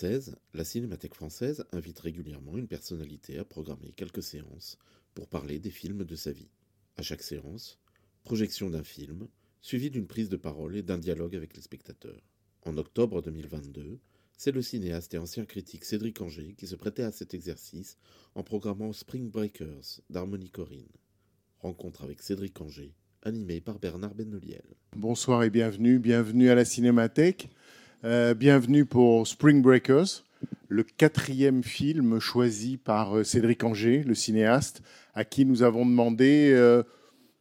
2016, la Cinémathèque française invite régulièrement une personnalité à programmer quelques séances pour parler des films de sa vie. À chaque séance, projection d'un film, suivie d'une prise de parole et d'un dialogue avec les spectateurs. En octobre 2022, c'est le cinéaste et ancien critique Cédric Anger qui se prêtait à cet exercice en programmant Spring Breakers d'Harmonie Corinne. Rencontre avec Cédric Anger, animé par Bernard Benoliel. Bonsoir et bienvenue. Bienvenue à la Cinémathèque. Euh, bienvenue pour Spring Breakers, le quatrième film choisi par euh, Cédric Anger, le cinéaste, à qui nous avons demandé euh,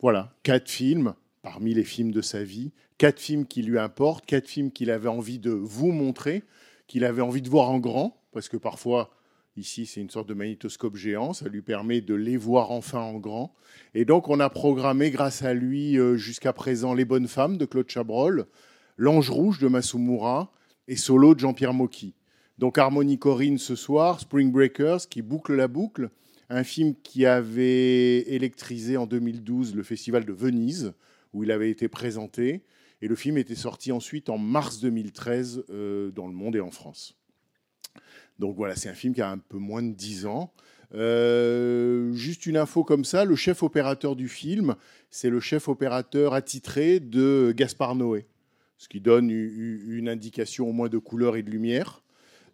voilà, quatre films parmi les films de sa vie, quatre films qui lui importent, quatre films qu'il avait envie de vous montrer, qu'il avait envie de voir en grand, parce que parfois, ici, c'est une sorte de magnétoscope géant, ça lui permet de les voir enfin en grand. Et donc, on a programmé, grâce à lui, jusqu'à présent, Les Bonnes Femmes de Claude Chabrol, L'Ange Rouge de Masumura et Solo de Jean-Pierre Mocky. Donc, Harmonie Corinne ce soir, Spring Breakers, qui boucle la boucle, un film qui avait électrisé en 2012 le Festival de Venise, où il avait été présenté. Et le film était sorti ensuite en mars 2013 euh, dans le monde et en France. Donc voilà, c'est un film qui a un peu moins de 10 ans. Euh, juste une info comme ça, le chef opérateur du film, c'est le chef opérateur attitré de Gaspard Noé, ce qui donne une indication au moins de couleur et de lumière.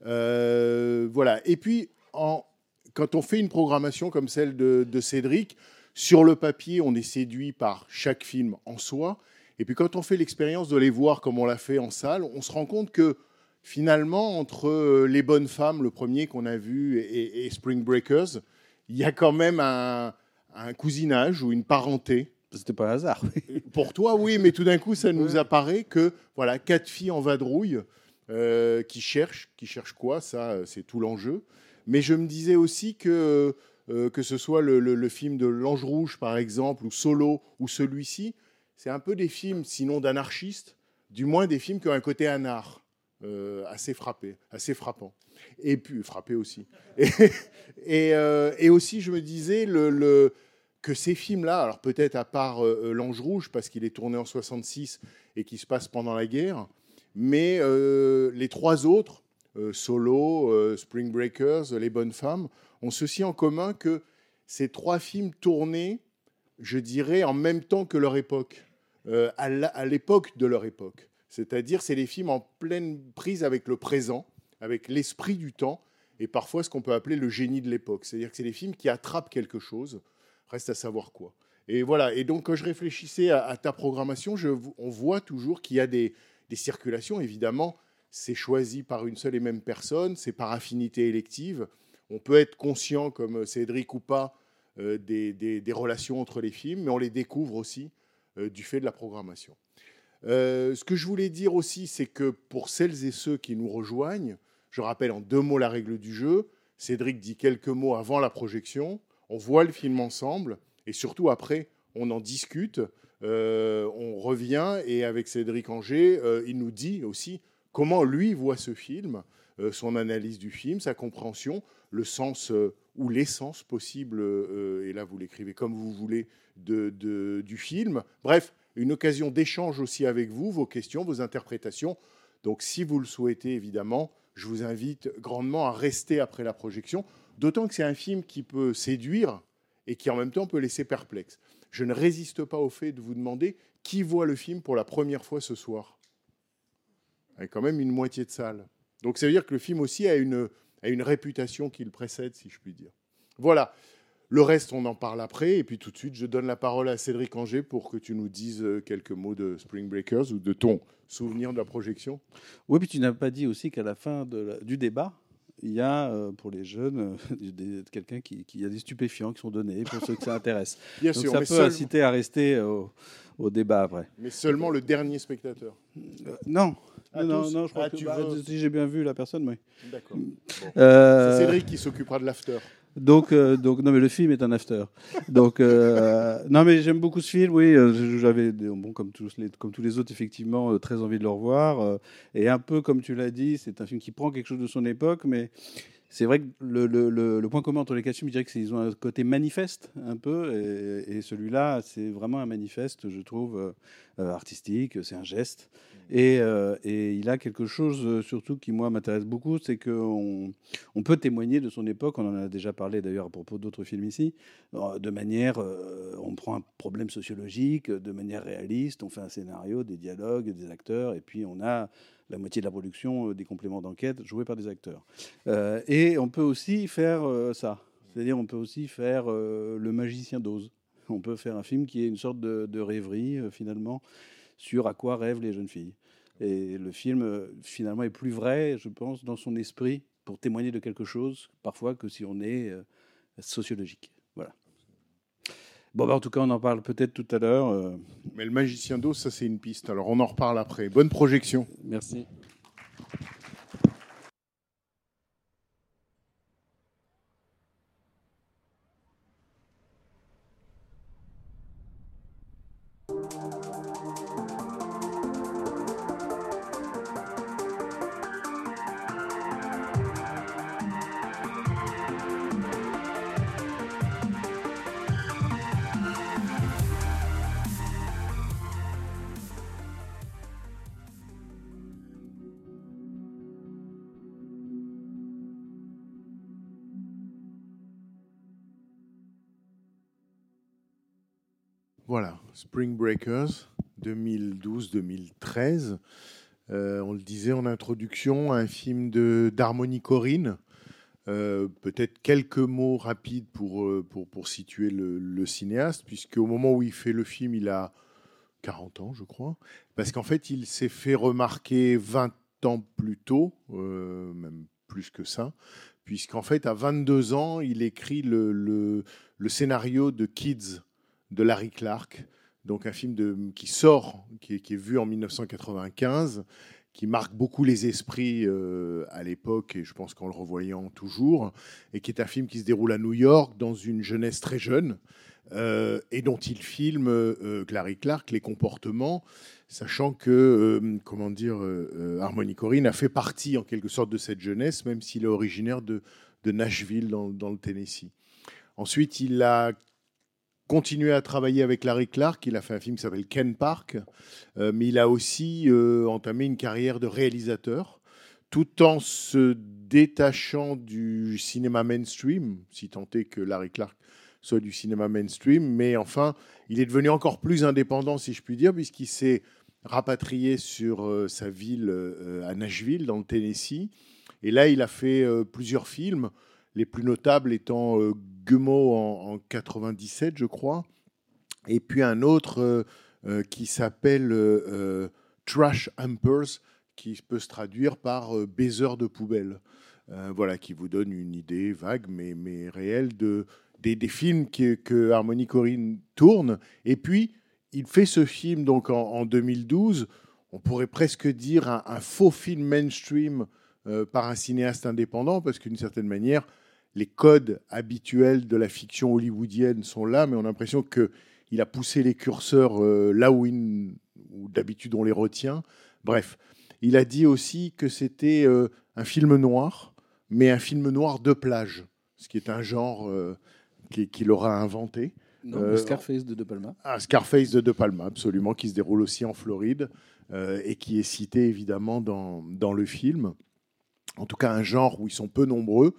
Euh, voilà. Et puis, quand on fait une programmation comme celle de, Cédric, sur le papier, on est séduit par chaque film en soi. Et puis quand on fait l'expérience de les voir comme on l'a fait en salle, on se rend compte que finalement, entre Les Bonnes Femmes, le premier qu'on a vu, et, Spring Breakers, il y a quand même un cousinage ou une parenté. C'était pas un hasard. Pour toi, oui, mais tout d'un coup, ça nous apparaît que voilà, quatre filles en vadrouille euh, qui cherchent, qui cherchent quoi Ça, c'est tout l'enjeu. Mais je me disais aussi que euh, que ce soit le, le, le film de L'Ange Rouge, par exemple, ou Solo, ou celui-ci, c'est un peu des films, sinon d'anarchistes, du moins des films qui ont un côté anard, euh, assez frappé, assez frappant. Et puis, frappé aussi. Et, et, euh, et aussi, je me disais le, le, que ces films-là, alors peut-être à part euh, L'Ange Rouge, parce qu'il est tourné en 66 et qui se passe pendant la guerre, mais euh, les trois autres, euh, Solo, Spring Breakers, Les Bonnes Femmes, ont ceci en commun que ces trois films tournés, je dirais, en même temps que leur époque, euh, à l'époque de leur époque. C'est-à-dire, c'est des films en pleine prise avec le présent, avec l'esprit du temps, et parfois ce qu'on peut appeler le génie de l'époque. C'est-à-dire que c'est des films qui attrapent quelque chose, reste à savoir quoi. Et voilà, et donc quand je réfléchissais à, ta programmation, on voit toujours qu'il y a des, circulations, évidemment, c'est choisi par une seule et même personne, c'est par affinité élective. On peut être conscient, comme Cédric ou pas, euh, des, relations entre les films, mais on les découvre aussi euh, du fait de la programmation. Euh, ce que je voulais dire aussi, c'est que pour celles et ceux qui nous rejoignent, je rappelle en deux mots la règle du jeu. Cédric dit quelques mots avant la projection, on voit le film ensemble, et surtout après, on en discute, euh, on revient, et avec Cédric Anger, euh, il nous dit aussi comment lui voit ce film, euh, son analyse du film, sa compréhension, le sens euh, ou l'essence possible, et là vous l'écrivez comme vous voulez, du film. Bref, une occasion d'échange aussi avec vous, vos questions, vos interprétations. Donc si vous le souhaitez, évidemment, je vous invite grandement à rester après la projection, d'autant que c'est un film qui peut séduire et qui en même temps peut laisser perplexe. Je ne résiste pas au fait de vous demander qui voit le film pour la première fois ce soir. Il y a quand même une moitié de salle. Donc ça veut dire que le film aussi a une, a une réputation qui le précède, si je puis dire. Voilà. Le reste, on en parle après. Et puis tout de suite, je donne la parole à Cédric Anger pour que tu nous dises euh, quelques mots de Spring Breakers ou de ton souvenir de la projection. Oui, puis tu n'as pas dit aussi qu'à la fin du débat, il y a euh, pour les jeunes euh, quelqu'un qui, qui, a des stupéfiants qui sont donnés pour ceux que ça intéresse. Bien Donc sûr, ça peut inciter à rester au, au débat après. Mais seulement le dernier spectateur. Euh, non. Non, tous non, je crois Ah, que tu bah, veux- si j'ai bien vu la personne, oui. D'accord. Euh, C'est Cédric qui s'occupera de l'after. Donc, euh, donc, non, mais le film est un after. Donc, euh, non, mais j'aime beaucoup ce film. Oui, euh, j'avais, bon, comme tous les, comme tous les autres, effectivement, très envie de le revoir. et un peu comme tu l'as dit, c'est un film qui prend quelque chose de son époque, mais c'est vrai que le, le- le- le point commun entre les quatre films, je dirais qu'ils ont un côté manifeste un peu, et, et celui-là, c'est vraiment un manifeste, je trouve, euh, euh, artistique. C'est un geste. Et, euh, et il a quelque chose surtout qui moi m'intéresse beaucoup, c'est qu'on on peut témoigner de son époque. On en a déjà parlé d'ailleurs à propos d'autres films ici, de manière, euh, on prend un problème sociologique, de manière réaliste, on fait un scénario, des dialogues, des acteurs, et puis on a la moitié de la production euh, des compléments d'enquête joués par des acteurs. Euh, et on peut aussi faire euh, ça, c'est-à-dire on peut aussi faire le magicien d'Oz. On peut faire un film qui est une sorte de, rêverie finalement sur à quoi rêvent les jeunes filles. Et le film, finalement, est plus vrai, je pense, dans son esprit, pour témoigner de quelque chose, parfois, que si on est sociologique. Bon, bah, en tout cas, on en parle peut-être tout à l'heure. euh, Mais le magicien d'eau, ça c'est une piste. Alors on en reparle après. Bonne projection. merci. Voilà, Spring Breakers 2012-2013. Euh, on le disait en introduction, un film de d'Harmonie Corinne. Euh, Peut-être quelques mots rapides pour, euh, pour, situer le, cinéaste, puisque au moment où il fait le film, il a 40 ans, je crois. Parce qu'en fait, il s'est fait remarquer 20 ans plus tôt, même plus que ça, puisqu'en fait, à 22 ans, il écrit le, le scénario de Kids de Larry Clark, donc un film qui sort, qui est, qui est vu en 1995, qui marque beaucoup les esprits euh, à l'époque, et je pense qu'en le revoyant toujours, et qui est un film qui se déroule à New York dans une jeunesse très jeune, euh, et dont il filme, euh, Larry Clark, les comportements, sachant que, euh, comment dire, Harmony Corrine a fait partie en quelque sorte de cette jeunesse, même s'il est originaire de, Nashville dans le Tennessee. Ensuite, il a continué à travailler avec Larry Clark. Il a fait un film qui s'appelle Ken Park, euh, mais il a aussi euh, entamé une carrière de réalisateur, tout en se détachant du cinéma mainstream, si tant est que Larry Clark soit du cinéma mainstream. Mais enfin, il est devenu encore plus indépendant, si je puis dire, puisqu'il s'est rapatrié sur euh, sa ville à Nashville, dans le Tennessee. Et là, il a fait plusieurs films, les plus notables étant Gummo en, en 97, je crois, et puis un autre euh, euh, qui s'appelle euh, Trash Hampers, qui peut se traduire par euh, de poubelle. Voilà, qui vous donne une idée vague, mais, mais réelle, de, des, des films que, que Harmony Corinne tourne. Et puis, il fait ce film donc en, en 2012, on pourrait presque dire un, faux film mainstream par un cinéaste indépendant, parce qu'une certaine manière, les codes habituels de la fiction hollywoodienne sont là, mais on a l'impression qu'il a poussé les curseurs euh, là où, d'habitude on les retient. Bref, il a dit aussi que c'était euh, un film noir, mais un film noir de plage, ce qui est un genre euh, qui- qu'il aura inventé. Non, Euh, le Scarface de De Palma. Ah, Scarface de De Palma, absolument, qui se déroule aussi en Floride euh, et qui est cité évidemment dans, dans le film. En tout cas, un genre où ils sont peu nombreux,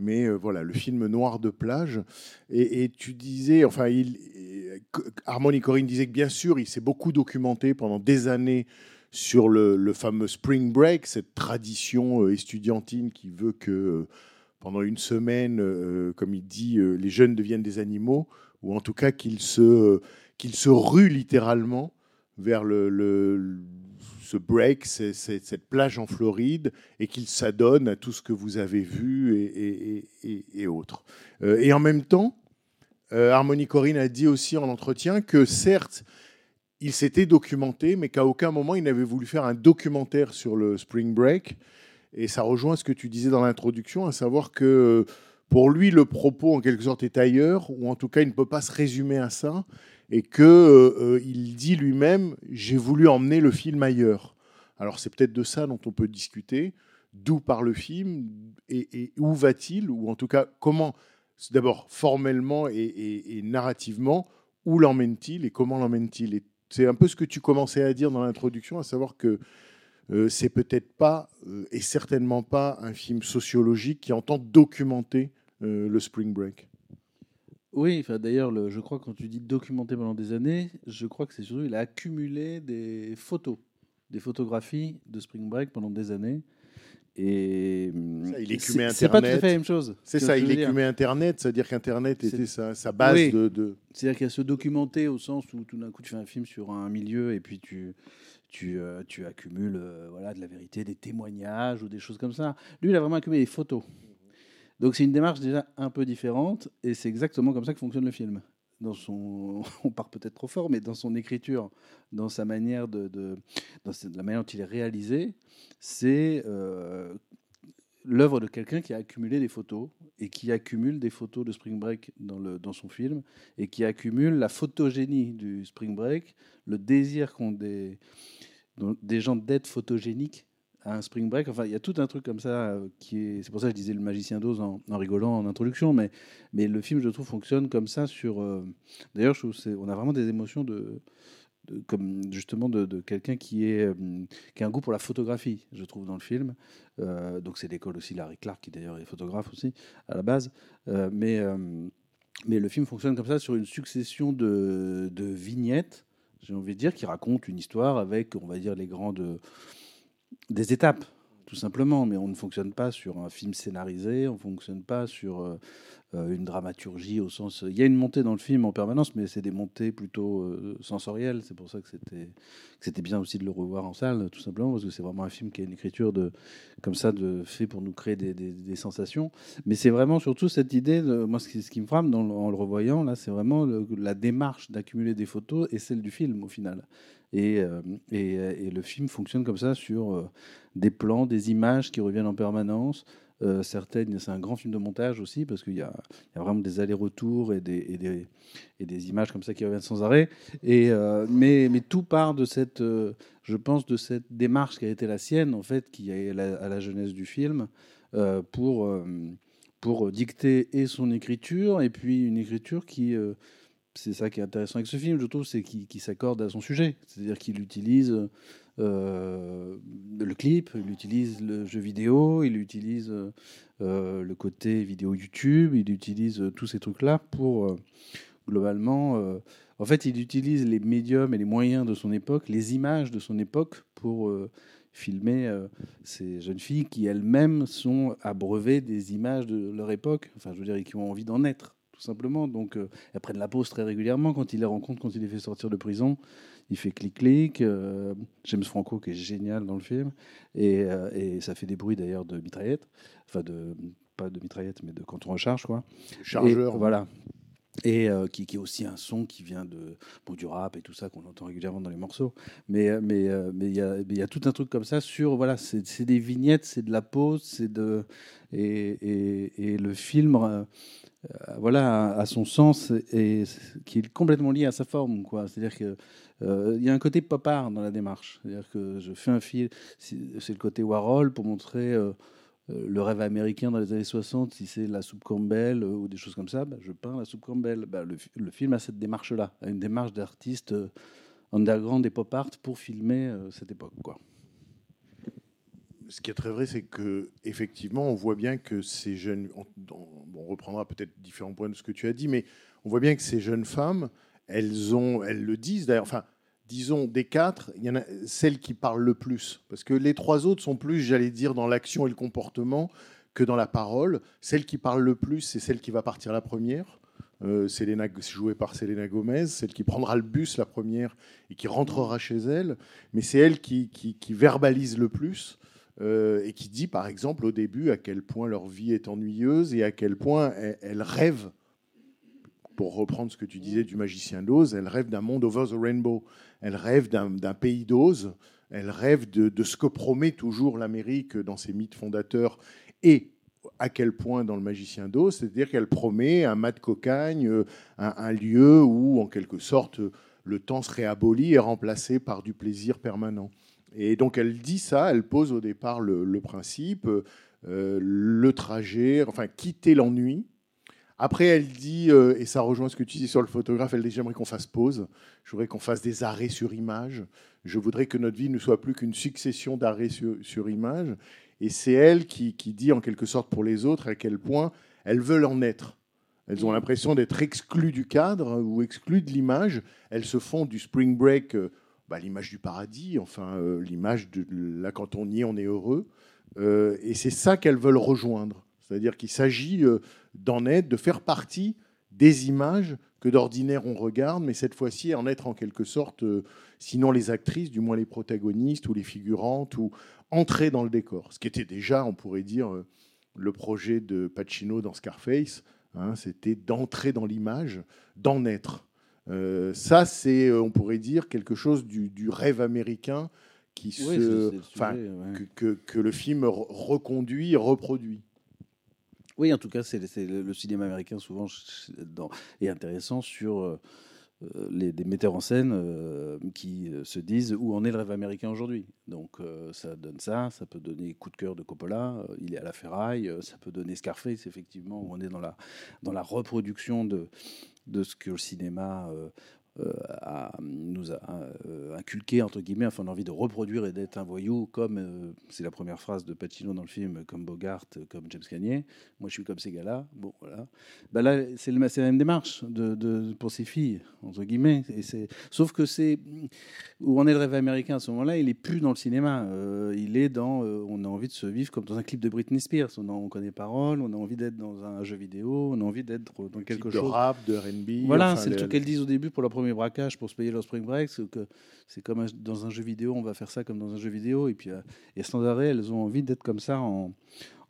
mais euh, voilà, le film noir de plage. Et, tu disais, enfin, il, et- Harmony Corinne disait que bien sûr, il s'est beaucoup documenté pendant des années sur le, fameux Spring Break, cette tradition euh, estudiantine qui veut que euh, pendant une semaine, euh, comme il dit, euh, les jeunes deviennent des animaux, ou en tout cas qu'ils se, qu'ils se ruent littéralement vers le- ce break, cette plage en Floride, et qu'ils s'adonnent à tout ce que vous avez vu et, et- autres. Euh, et en même temps, euh, Harmony Corinne a dit aussi en entretien que certes, il s'était documenté, mais qu'à aucun moment il n'avait voulu faire un documentaire sur le Spring Break. Et ça rejoint ce que tu disais dans l'introduction, à savoir que pour lui, le propos en quelque sorte est ailleurs, ou en tout cas il ne peut pas se résumer à ça, et que euh, il dit lui-même j'ai voulu emmener le film ailleurs. Alors c'est peut-être de ça dont on peut discuter, d'où part le film et, où va-t-il, ou en tout cas comment, d'abord formellement et, narrativement, où l'emmène-t-il et comment l'emmène-t-il? Et c'est un peu ce que tu commençais à dire dans l'introduction, à savoir que euh, c'est peut-être pas euh, et certainement pas un film sociologique qui entend documenter euh, le Spring Break. Oui, d'ailleurs, le- je crois quand tu dis documenté pendant des années, je crois que c'est surtout il a accumulé des photos, des photographies de Spring Break pendant des années. Et Ça, il écumait C'est pas tout à Internet. fait la même chose. C'est ça, que il écumait Internet, c'est-à-dire qu'Internet était sa, sa base Oui. de, de- C'est-à-dire qu'il y a se documenter au sens où tout d'un coup tu fais un film sur un milieu et puis tu, tu, euh, tu accumules euh, voilà, de la vérité, des témoignages ou des choses comme ça. Lui, il a vraiment accumulé des photos. Donc c'est une démarche déjà un peu différente et c'est exactement comme ça que fonctionne le film. Dans son, on part peut-être trop fort, mais dans son écriture, dans sa manière de, dans la manière dont il est réalisé, c'est euh, l'œuvre de quelqu'un qui a accumulé des photos et qui accumule des photos de Spring Break dans, son film et qui accumule la photogénie du Spring Break, le désir qu'ont des, des gens d'être photogéniques un Spring Break. Enfin, il y a tout un truc comme ça euh, qui est. C'est pour ça que je disais le magicien d'Oz en, rigolant en introduction, mais, mais le film, je trouve, fonctionne comme ça sur. euh, D'ailleurs, je trouve on a vraiment des émotions de. comme justement de, quelqu'un qui est euh, qui a un goût pour la photographie je trouve dans le film donc c'est l'école aussi Larry Clark qui d'ailleurs est photographe aussi à la base mais mais le film fonctionne comme ça sur une succession de, de vignettes, j'ai envie de dire, qui racontent une histoire avec, on va dire, les grandes. Des étapes, tout simplement. Mais on ne fonctionne pas sur un film scénarisé, on ne fonctionne pas sur euh, euh, une dramaturgie au sens. Il y a une montée dans le film en permanence, mais c'est des montées plutôt euh, sensorielles. C'est pour ça que c'était c'était bien aussi de le revoir en salle, tout simplement, parce que c'est vraiment un film qui a une écriture de comme ça, de fait pour nous créer des, des- sensations. Mais c'est vraiment surtout cette idée, de, moi ce qui, me frappe en le revoyant, là, c'est vraiment la démarche d'accumuler des photos et celle du film au final. Et, euh, euh, et le film fonctionne comme ça sur euh, des plans, des images qui reviennent en permanence. Certaines, c'est un grand film de montage aussi parce qu'il y a, vraiment des allers-retours et des, images comme ça qui reviennent sans arrêt. Mais, tout part de cette, je pense, de cette démarche qui a été la sienne en fait, qui est la, à la jeunesse du film pour, pour dicter et son écriture et puis une écriture qui c'est ça qui est intéressant avec ce film, je trouve, c'est qu'il s'accorde à son sujet. C'est-à-dire qu'il utilise euh, le clip, il utilise le jeu vidéo, il utilise euh, le côté vidéo YouTube, il utilise euh, tous ces trucs-là pour, globalement, en fait, il utilise les médiums et les moyens de son époque, les images de son époque pour filmer ces jeunes filles qui elles-mêmes sont abreuvées des images de leur époque, enfin, je veux dire, et qui ont envie d'en être tout simplement. Donc, euh, elles prennent la pause très régulièrement quand il les rencontre, quand il les fait sortir de prison. Il fait clic-clic. euh, James Franco, qui est génial dans le film. Et, euh, et ça fait des bruits d'ailleurs de mitraillette. Enfin, de, pas de mitraillette, mais de quand on recharge, quoi. chargeur. Et, voilà. Et euh, qui, est aussi un son qui vient de, bon, du rap et tout ça qu'on entend régulièrement dans les morceaux. Mais euh, mais euh, mais il y a tout un truc comme ça sur voilà c'est des vignettes, c'est de la pause, c'est de et, le film euh, voilà a son sens et qui est complètement lié à sa forme. C'est-à-dire que il y a un côté pop art dans la démarche. C'est-à-dire que je fais un film, c'est le côté Warhol pour montrer le rêve américain dans les années 60, si c'est la soupe Campbell euh, ou des choses comme ça, bah, je peins la soupe Campbell. Bah, le, fi- le film a cette démarche-là, une démarche d'artiste euh, underground et pop art pour filmer euh, cette époque. Ce qui est très vrai, c'est que effectivement, on voit bien que ces jeunes, on, reprendra peut-être différents points de ce que tu as dit, mais on voit bien que ces jeunes femmes, elles ont, elles le disent d'ailleurs. Disons des quatre, il y en a celle qui parle le plus, parce que les trois autres sont plus, j'allais dire, dans l'action et le comportement que dans la parole. Celle qui parle le plus, c'est celle qui va partir la première. Euh, Selena, jouée par Selena Gomez, celle qui prendra le bus la première et qui rentrera chez elle, mais c'est elle qui, verbalise le plus euh, et qui dit par exemple au début à quel point leur vie est ennuyeuse et à quel point elles rêvent pour reprendre ce que tu disais du magicien d'Oz, elle rêve d'un monde over the rainbow. Elle rêve d'un pays d'Oz. Elle rêve de, ce que promet toujours l'Amérique dans ses mythes fondateurs et à quel point dans le magicien d'Oz, c'est-à-dire qu'elle promet un mat de cocagne, euh, un, lieu où, en quelque sorte, le temps serait aboli et remplacé par du plaisir permanent. Et donc elle dit ça, elle pose au départ le, le principe, euh, le trajet, enfin quitter l'ennui. Après, elle dit, euh, et ça rejoint ce que tu dis sur le photographe, elle dit j'aimerais qu'on fasse pause, je voudrais qu'on fasse des arrêts sur image, je voudrais que notre vie ne soit plus qu'une succession d'arrêts sur, image. Et c'est elle qui, dit en quelque sorte pour les autres à quel point elles veulent en être. Elles ont l'impression d'être exclues du cadre ou exclues de l'image. Elles se font du spring break euh, bah, l'image du paradis, enfin euh, l'image de là quand on y est, on est heureux. Et c'est ça qu'elles veulent rejoindre. C'est-à-dire qu'il s'agit euh, d'en être, de faire partie des images que d'ordinaire on regarde, mais cette fois-ci en être en quelque sorte, euh, sinon les actrices, du moins les protagonistes ou les figurantes, ou entrer dans le décor. Ce qui était déjà, on pourrait dire, euh, le projet de Pacino dans Scarface, hein, c'était d'entrer dans l'image, d'en être. Euh, ça, c'est, on pourrait dire, quelque chose du, du rêve américain qui Oui, se, sujet, ouais. que, que- que le film re- reconduit, et reproduit. Oui, en tout cas, c'est le cinéma américain souvent est intéressant sur euh, euh, les, des metteurs en scène euh, qui se disent où en est le rêve américain aujourd'hui. Donc ça donne ça, ça peut donner coup de cœur de Coppola, il est à la ferraille, ça peut donner Scarface effectivement où on est dans la dans la reproduction de de ce que le cinéma euh, a- nous a euh, inculqué entre guillemets, enfin on a envie de reproduire et d'être un voyou comme euh, c'est la première phrase de Pacino dans le film, comme Bogart, comme James Cagney. Moi, je suis comme ces gars-là. Bon, voilà. Bah là, c'est la même démarche de, de- pour ces filles, entre guillemets. Et c'est, sauf que c'est où on est le rêve américain à ce moment-là, il est plus dans le cinéma. Euh, il est dans, euh, on a envie de se vivre comme dans un clip de Britney Spears. On, a- on connaît les paroles, on a envie d'être dans un jeu vidéo, on a envie d'être dans quelque chose. de rap, de R&B. Voilà, enfin, c'est le truc qu'elles disent au début pour leur premier braquage, pour se payer leur spring break. C'est comme dans un jeu vidéo, on va faire ça comme dans un jeu vidéo. Et puis, euh, et sans arrêt, elles ont envie d'être comme ça en,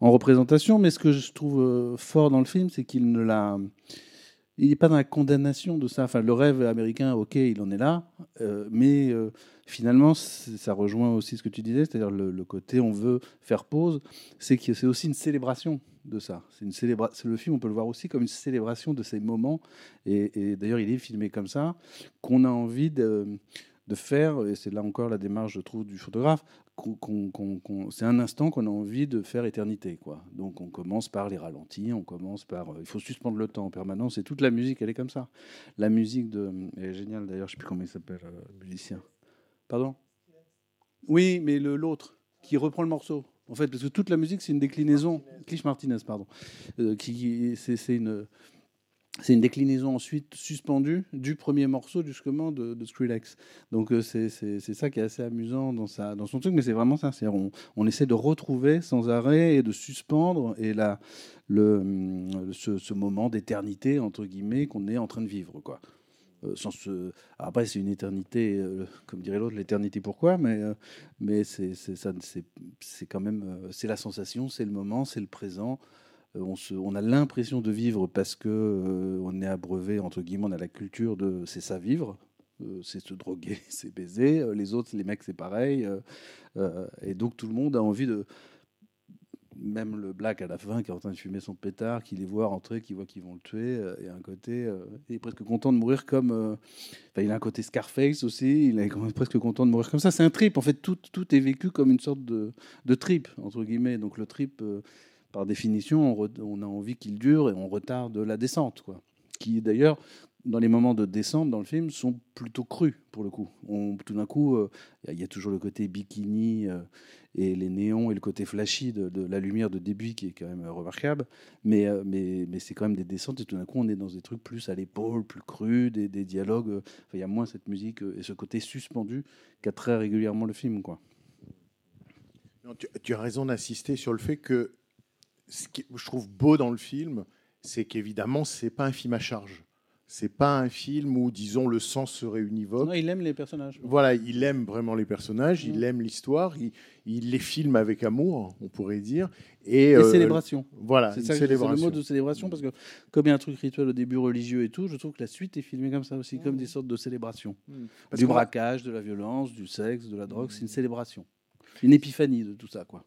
en représentation. Mais ce que je trouve euh, fort dans le film, c'est qu'il ne l'a. Il n'est pas dans la condamnation de ça. Enfin, le rêve américain, ok, il en est là. euh, mais finalement, ça rejoint aussi ce que tu disais, c'est-à-dire le, côté on veut faire pause. C'est aussi une célébration de ça. C'est le film, on peut le voir aussi comme une célébration de ces moments et, d'ailleurs, il est filmé comme ça, qu'on a envie de, faire, et c'est là encore la démarche, je trouve, du photographe, c'est un instant qu'on a envie de faire éternité. Quoi. Donc on commence par les ralentis, on commence par... euh, il faut suspendre le temps en permanence, et toute la musique, elle est comme ça. La musique de... Elle est géniale, d'ailleurs, je sais plus comment il s'appelle, euh, le musicien. Pardon? Oui, mais le- l'autre, qui reprend le morceau. En fait, parce que toute la musique, c'est une déclinaison. Clich Martinez, pardon. Euh, qui, c'est, une... C'est une déclinaison ensuite suspendue du premier morceau justement de, de Skrillex. Donc euh, c'est ça qui est assez amusant dans, sa, dans son truc, mais c'est vraiment ça. c'est On, on essaie de retrouver sans arrêt et de suspendre et la, le, ce, ce moment d'éternité entre guillemets qu'on est en train de vivre. Quoi. Euh. Après, c'est une éternité, euh, comme dirait l'autre, l'éternité pourquoi, mais, euh, mais c'est quand même, c'est la sensation, c'est le moment, c'est le présent. On, se, on a l'impression de vivre parce que euh, on est abreuvé entre guillemets, on a la culture de c'est ça vivre, c'est se droguer, c'est baiser. Les autres, les mecs, c'est pareil. et donc tout le monde a envie de même le black à la fin qui est en train de fumer son pétard, qui les voit rentrer, qui voit qu'ils vont le tuer, euh, et un côté, euh, il est presque content de mourir comme, euh, il a un côté Scarface aussi, il est presque content de mourir comme ça. C'est un trip, en fait, tout, tout est vécu comme une sorte de, de trip entre guillemets. Donc le trip, euh, par définition, on, on a envie qu'il dure et on retarde la descente, quoi. Qui d'ailleurs, dans les moments de descente dans le film, sont plutôt crus pour le coup. Tout d'un coup, euh, il y, a toujours le côté bikini euh, et les néons et le côté flashy de, la lumière de début qui est quand même euh, remarquable. Mais, euh, c'est quand même des descentes et tout d'un coup, on est dans des trucs plus à l'épaule, plus crus, des, des dialogues. euh, il y a moins cette musique euh, et ce côté suspendu qu'a très régulièrement le film, tu, tu as raison d'insister sur le fait que ce que je trouve beau dans le film, c'est qu'évidemment, c'est pas un film à charge. C'est pas un film où, disons, le sens serait univoque. Non, il aime les personnages. Voilà, il aime vraiment les personnages, il Mm. aime l'histoire, il, il les filme avec amour, on pourrait dire. Et, Et euh, célébration. Voilà, C'est une ça, c'est le mot de célébration parce que comme il y a un truc rituel au début religieux et tout, je trouve que la suite est filmée comme ça aussi, comme des sortes de célébrations. Mm. Du braquage, de la violence, du sexe, de la drogue, c'est une célébration. Une épiphanie de tout ça, quoi.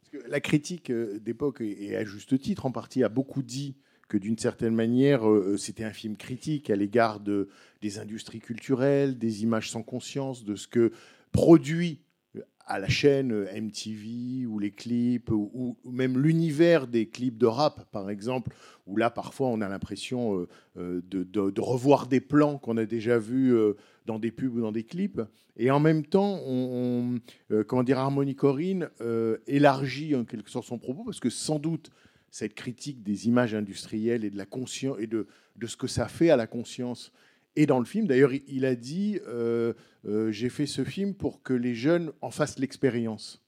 Parce que la critique euh, d'époque, et à juste titre en partie, a beaucoup dit que d'une certaine manière, euh, c'était un film critique à l'égard de, des industries culturelles, des images sans conscience, de ce que produit euh, à la chaîne euh, MTV ou les clips, ou, même l'univers des clips de rap, par exemple, où là, parfois, on a l'impression euh, euh, de, revoir des plans qu'on a déjà vus euh, dans des pubs ou dans des clips. Et en même temps, on, euh, comment dire, Harmony Corinne euh, élargit en quelque sorte son propos, parce que sans doute, cette critique des images industrielles et de la conscience et de, ce que ça fait à la conscience est dans le film. D'ailleurs, il, a dit euh, euh, J'ai fait ce film pour que les jeunes en fassent l'expérience.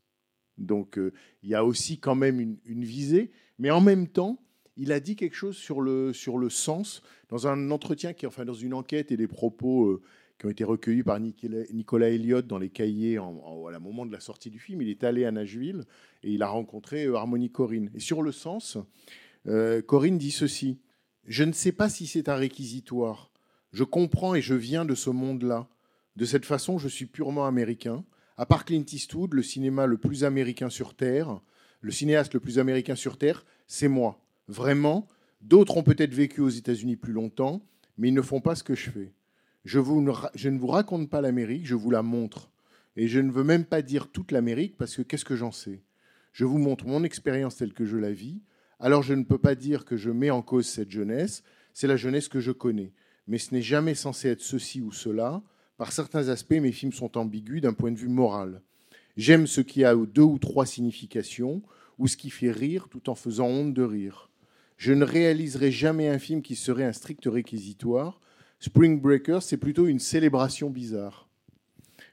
Donc, euh, il y a aussi quand même une, une visée, mais en même temps, il a dit quelque chose sur le, sur le sens dans un entretien, qui, enfin, dans une enquête et des propos qui ont été recueillis par Nicolas, Elliott dans les cahiers à la moment de la sortie du film. Il est allé à Nashville et il a rencontré euh, Harmony Corinne. Et sur le sens, euh, Corinne dit ceci Je ne sais pas si c'est un réquisitoire. Je comprends et je viens de ce monde-là. De cette façon, je suis purement américain. À part Clint Eastwood, le cinéma le plus américain sur Terre, le cinéaste le plus américain sur Terre, c'est moi. Vraiment, d'autres ont peut-être vécu aux États-Unis plus longtemps, mais ils ne font pas ce que je fais. Je, ne ne vous raconte pas l'Amérique, je vous la montre. Et je ne veux même pas dire toute l'Amérique parce que qu'est-ce que j'en sais? Je vous montre mon expérience telle que je la vis. Alors je ne peux pas dire que je mets en cause cette jeunesse, c'est la jeunesse que je connais. Mais ce n'est jamais censé être ceci ou cela. Par certains aspects, mes films sont ambigus d'un point de vue moral. J'aime ce qui a deux ou trois significations, ou ce qui fait rire tout en faisant honte de rire. Je ne réaliserai jamais un film qui serait un strict réquisitoire. Spring Breakers, c'est plutôt une célébration bizarre.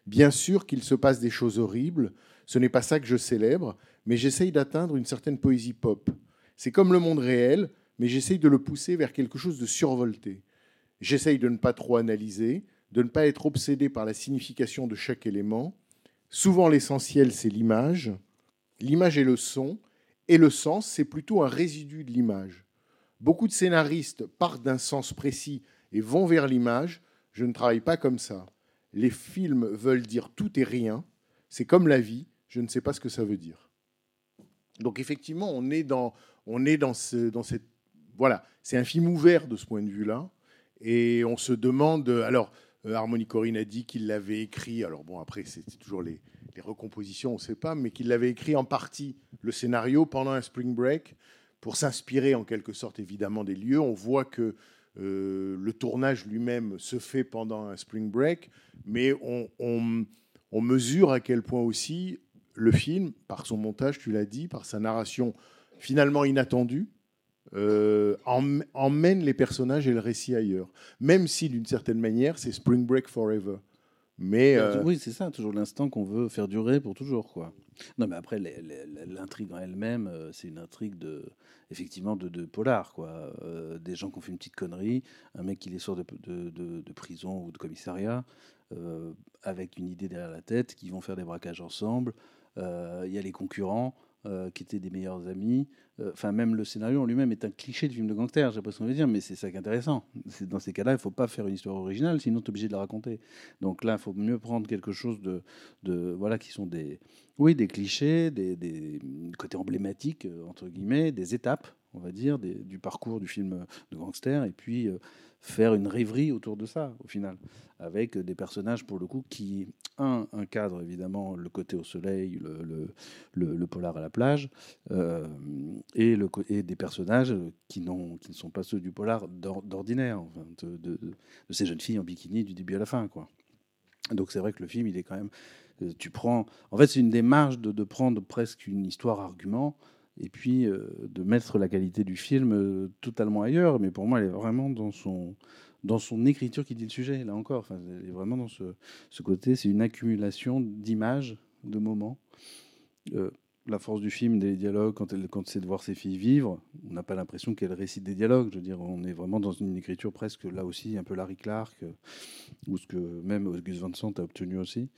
Bien sûr qu'il se passe des choses horribles, ce n'est pas ça que je célèbre, mais j'essaye d'atteindre une certaine poésie pop. C'est comme le monde réel, mais j'essaye de le pousser vers quelque chose de survolté. J'essaye de ne pas trop analyser, de ne pas être obsédé par la signification de chaque élément. Souvent l'essentiel, c'est l'image. L'image et le son, et le sens, c'est plutôt un résidu de l'image. Beaucoup de scénaristes partent d'un sens précis et vont vers l'image. Je ne travaille pas comme ça. Les films veulent dire tout et rien. C'est comme la vie, je ne sais pas ce que ça veut dire. Donc effectivement, on est dans, on est dans, ce, dans cette... Voilà, c'est un film ouvert de ce point de vue-là. Et on se demande... Alors, euh, Harmony Corinne a dit qu'il l'avait écrit. Alors bon, après, c'est toujours les, les recompositions, on ne sait pas, mais qu'il l'avait écrit en partie, le scénario, pendant un spring break, pour s'inspirer en quelque sorte évidemment des lieux. On voit que euh, le tournage lui-même se fait pendant un spring break, mais on, mesure à quel point aussi le film, par son montage, tu l'as dit, par sa narration finalement inattendue, euh, em- emmène les personnages et le récit ailleurs. Même si d'une certaine manière, c'est Spring Break Forever. Mais euh, Oui, c'est ça, toujours l'instant qu'on veut faire durer pour toujours, quoi. Non, mais après, l'intrigue en elle-même, euh, c'est une intrigue de, effectivement, de, de polar, quoi. Euh, des gens qui ont fait une petite connerie, un mec qui les sort de, de- de- de prison ou de commissariat, euh, avec une idée derrière la tête, qui vont faire des braquages ensemble. Il y a les concurrents euh, qui étaient des meilleurs amis. Euh, Enfin, même le scénario en lui-même est un cliché de film de gangster, j'ai qu'on veut dire, mais c'est ça qui est intéressant. Dans ces cas-là, il faut pas faire une histoire originale, sinon tu es obligé de la raconter. Donc là, il faut mieux prendre quelque chose de, de voilà, qui sont des, oui, des clichés, des, des côtés emblématiques euh, entre guillemets, des étapes, on va dire, du parcours du film de gangster, et puis faire une rêverie autour de ça, au final, avec des personnages pour le coup qui un cadre évidemment le côté au soleil, le, le, polar à la plage, euh, et, le, et des personnages qui, qui ne sont pas ceux du polar d'or- d'ordinaire, de, de- de ces jeunes filles en bikini du début à la fin, quoi. Donc c'est vrai que le film, il est quand même. euh, Tu prends. En fait, c'est une démarche de, de prendre presque une histoire argument et puis euh, de mettre la qualité du film euh, totalement ailleurs. Mais pour moi, elle est vraiment dans son dans son écriture qui dit le sujet. Là encore, enfin, elle est vraiment dans ce, côté. C'est une accumulation d'images, de moments. Euh, la force du film, des dialogues, quand, elle, quand c'est de voir ses filles vivre, on n'a pas l'impression qu'elle récite des dialogues. Je veux dire, on est vraiment dans une écriture presque, là aussi, un peu Larry Clark, ou ce que même Gus Van Sant a obtenu aussi.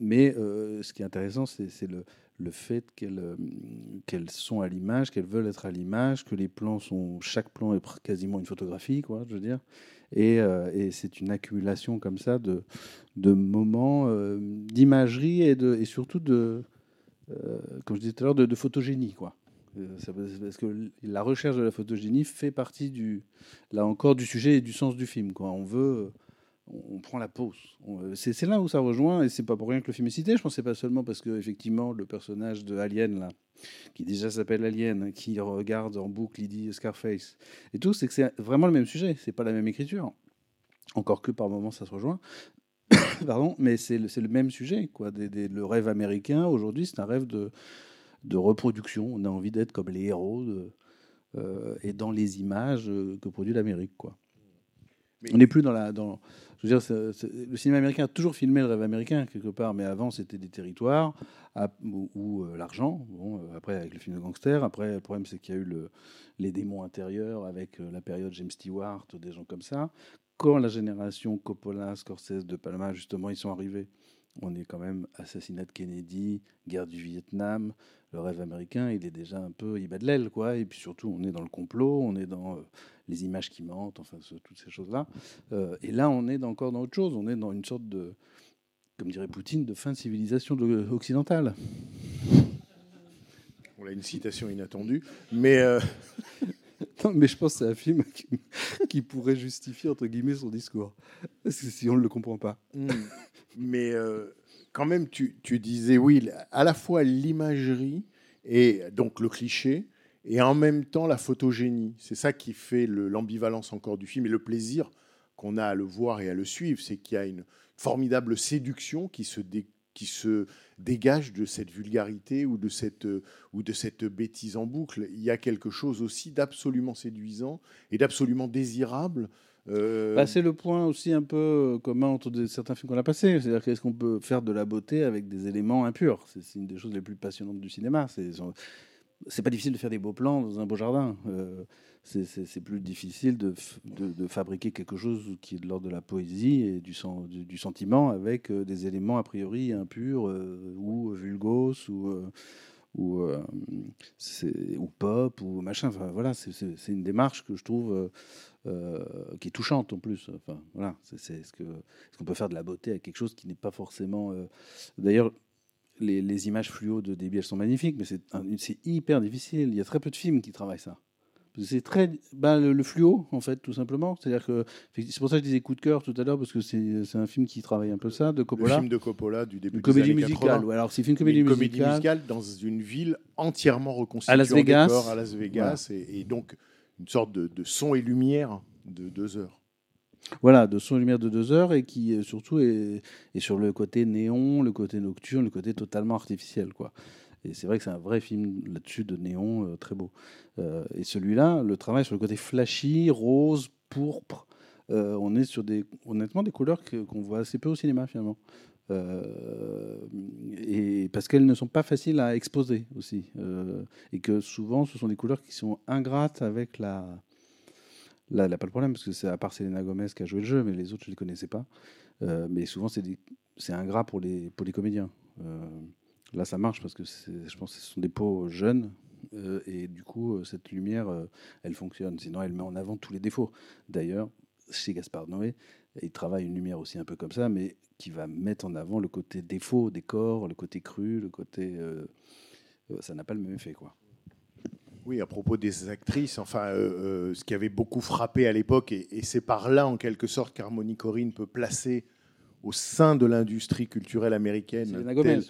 Mais ce qui est intéressant, c'est le, le fait qu'elles, euh, qu'elles sont à l'image, qu'elles veulent être à l'image, que les plans sont. Chaque plan est quasiment une photographie, quoi, je veux dire. Et, euh, et c'est une accumulation comme ça de, de moments euh, d'imagerie et, et surtout de, comme je disais tout à l'heure, de, de photogénie. Quoi. Parce que la recherche de la photogénie fait partie, du, là encore, du sujet et du sens du film. Quoi. On veut, on, on prend la pause. Euh, C'est là où ça rejoint, et c'est pas pour rien que le film est cité. Je c'est pas seulement parce que effectivement le personnage de Alien là, qui déjà s'appelle Alien, qui regarde en boucle Lydie Scarface et tout, c'est que c'est vraiment le même sujet. C'est pas la même écriture. Encore que par moments ça se rejoint. Pardon, mais c'est le, le même sujet. Quoi. Des- des- le rêve américain, aujourd'hui, c'est un rêve de, de reproduction. On a envie d'être comme les héros de- euh, et dans les images euh, que produit l'Amérique. Quoi. Mais- On n'est plus dans la. Dans, veux dire, le cinéma américain a toujours filmé le rêve américain, quelque part, mais avant, c'était des territoires où, euh, l'argent. Euh, après, avec le film de gangster. Après, le problème, c'est qu'il y a eu le, les démons intérieurs avec euh, la période James Stewart, des gens comme ça. Quand la génération Coppola, Scorsese, De Palma, justement, ils sont arrivés, on est quand même assassinat de Kennedy, guerre du Vietnam. Le rêve américain, il est déjà un peu, il bat de l'aile, quoi. Et puis surtout, on est dans le complot, on est dans euh, les images qui mentent, enfin, ce- toutes ces choses-là. Euh, et là, on est encore dans autre chose. On est dans une sorte de, comme dirait Poutine, de fin de civilisation de- occidentale. On a une citation inattendue. Mais euh, Non, mais je pense que c'est un film qui, qui pourrait justifier, entre guillemets, son discours. Parce que si on ne le comprend pas. Hmm. Mais euh, quand même, tu, disais, oui, à la fois l'imagerie et donc le cliché, et en même temps la photogénie. C'est ça qui fait le- l'ambivalence encore du film et le plaisir qu'on a à le voir et à le suivre. C'est qu'il y a une formidable séduction qui se, dégage de cette vulgarité ou de cette bêtise en boucle. Il y a quelque chose aussi d'absolument séduisant et d'absolument désirable. Euh, Bah, c'est le point aussi un peu euh, commun entre certains films qu'on a passés. C'est-à-dire qu'est-ce qu'on peut faire de la beauté avec des éléments impurs? C'est une des choses les plus passionnantes du cinéma. C'est pas difficile de faire des beaux plans dans un beau jardin. Euh, c'est- plus difficile de, fabriquer quelque chose qui est de l'ordre de la poésie et du, sen- du, du sentiment avec des éléments a priori impurs ou vulgos ou, ou, euh, ou pop ou machin. Enfin, voilà, c'est- une démarche que je trouve euh, euh, qui est touchante en plus. Enfin, voilà, c'est ce qu'on peut faire de la beauté avec quelque chose qui n'est pas forcément. D'ailleurs, les, images fluo de Déby, elles sont magnifiques, mais c'est hyper difficile. Il y a très peu de films qui travaillent ça. C'est très ben, le, le fluo en fait tout simplement. C'est-à-dire que c'est pour ça que je disais coup de cœur tout à l'heure parce que c'est un film qui travaille un peu ça de le Coppola. film de Coppola du début Une des comédie années musicale. 80. ou alors c'est une comédie une comédie musicale. musicale dans une ville entièrement reconstituée À Las Vegas. décor, à Las Vegas, et, et donc une sorte de, de son et lumière de deux heures. Voilà, de son et lumière de deux heures et qui euh, surtout est, est sur le côté néon, le côté nocturne, le côté totalement artificiel. quoi. Et c'est vrai que c'est un vrai film là-dessus de néon euh, très beau. Euh, et celui-là, le travail sur le côté flashy, rose, pourpre, euh, on est sur des, honnêtement des couleurs qu'on voit assez peu au cinéma finalement. Et parce qu'elles ne sont pas faciles à exposer aussi. Et que souvent, ce sont des couleurs qui sont ingrates avec la, Là, elle n'a pas le problème, parce que c'est à part Selena Gomez qui a joué le jeu, mais les autres, je ne les connaissais pas. Mais souvent, c'est ingrat pour les, pour les comédiens. Là, ça marche, parce que je pense que ce sont des peaux jeunes, euh, et du coup, euh, cette lumière, euh, elle fonctionne. Sinon, elle met en avant tous les défauts. D'ailleurs, chez Gaspard Noé, il travaille une lumière aussi un peu comme ça, mais qui va mettre en avant le côté défaut des corps, le côté cru, le côté... ça n'a pas le même effet, quoi. Oui, à propos des actrices, enfin, ce qui avait beaucoup frappé à l'époque, et, et c'est par là, en quelque sorte, qu'Harmony Corinne peut placer au sein de l'industrie culturelle américaine un Gomez,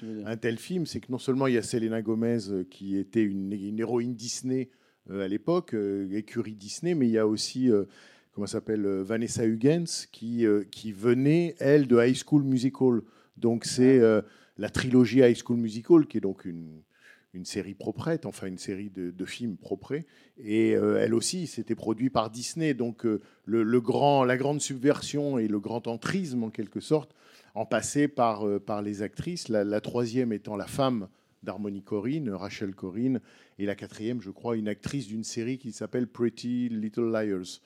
tel, un film, c'est que non seulement il y a Selena Gomez euh, qui était une, une héroïne Disney euh, à l'époque, euh, écurie Disney, mais il y a aussi, euh, comment s'appelle, Vanessa Hudgens qui, qui venait, elle, de High School Musical. Donc c'est la trilogie High School Musical, qui est donc une, une série proprette, enfin une série de, films proprets. Et euh, elle aussi, c'était produit par Disney. Donc euh, le, grand, la grande subversion et le grand entrisme, en quelque sorte, en par, euh, par les actrices. La, troisième étant la femme d'Harmony Corrine, Rachel Corrine, et la quatrième, je crois, une actrice d'une série qui s'appelle Pretty Little Liars.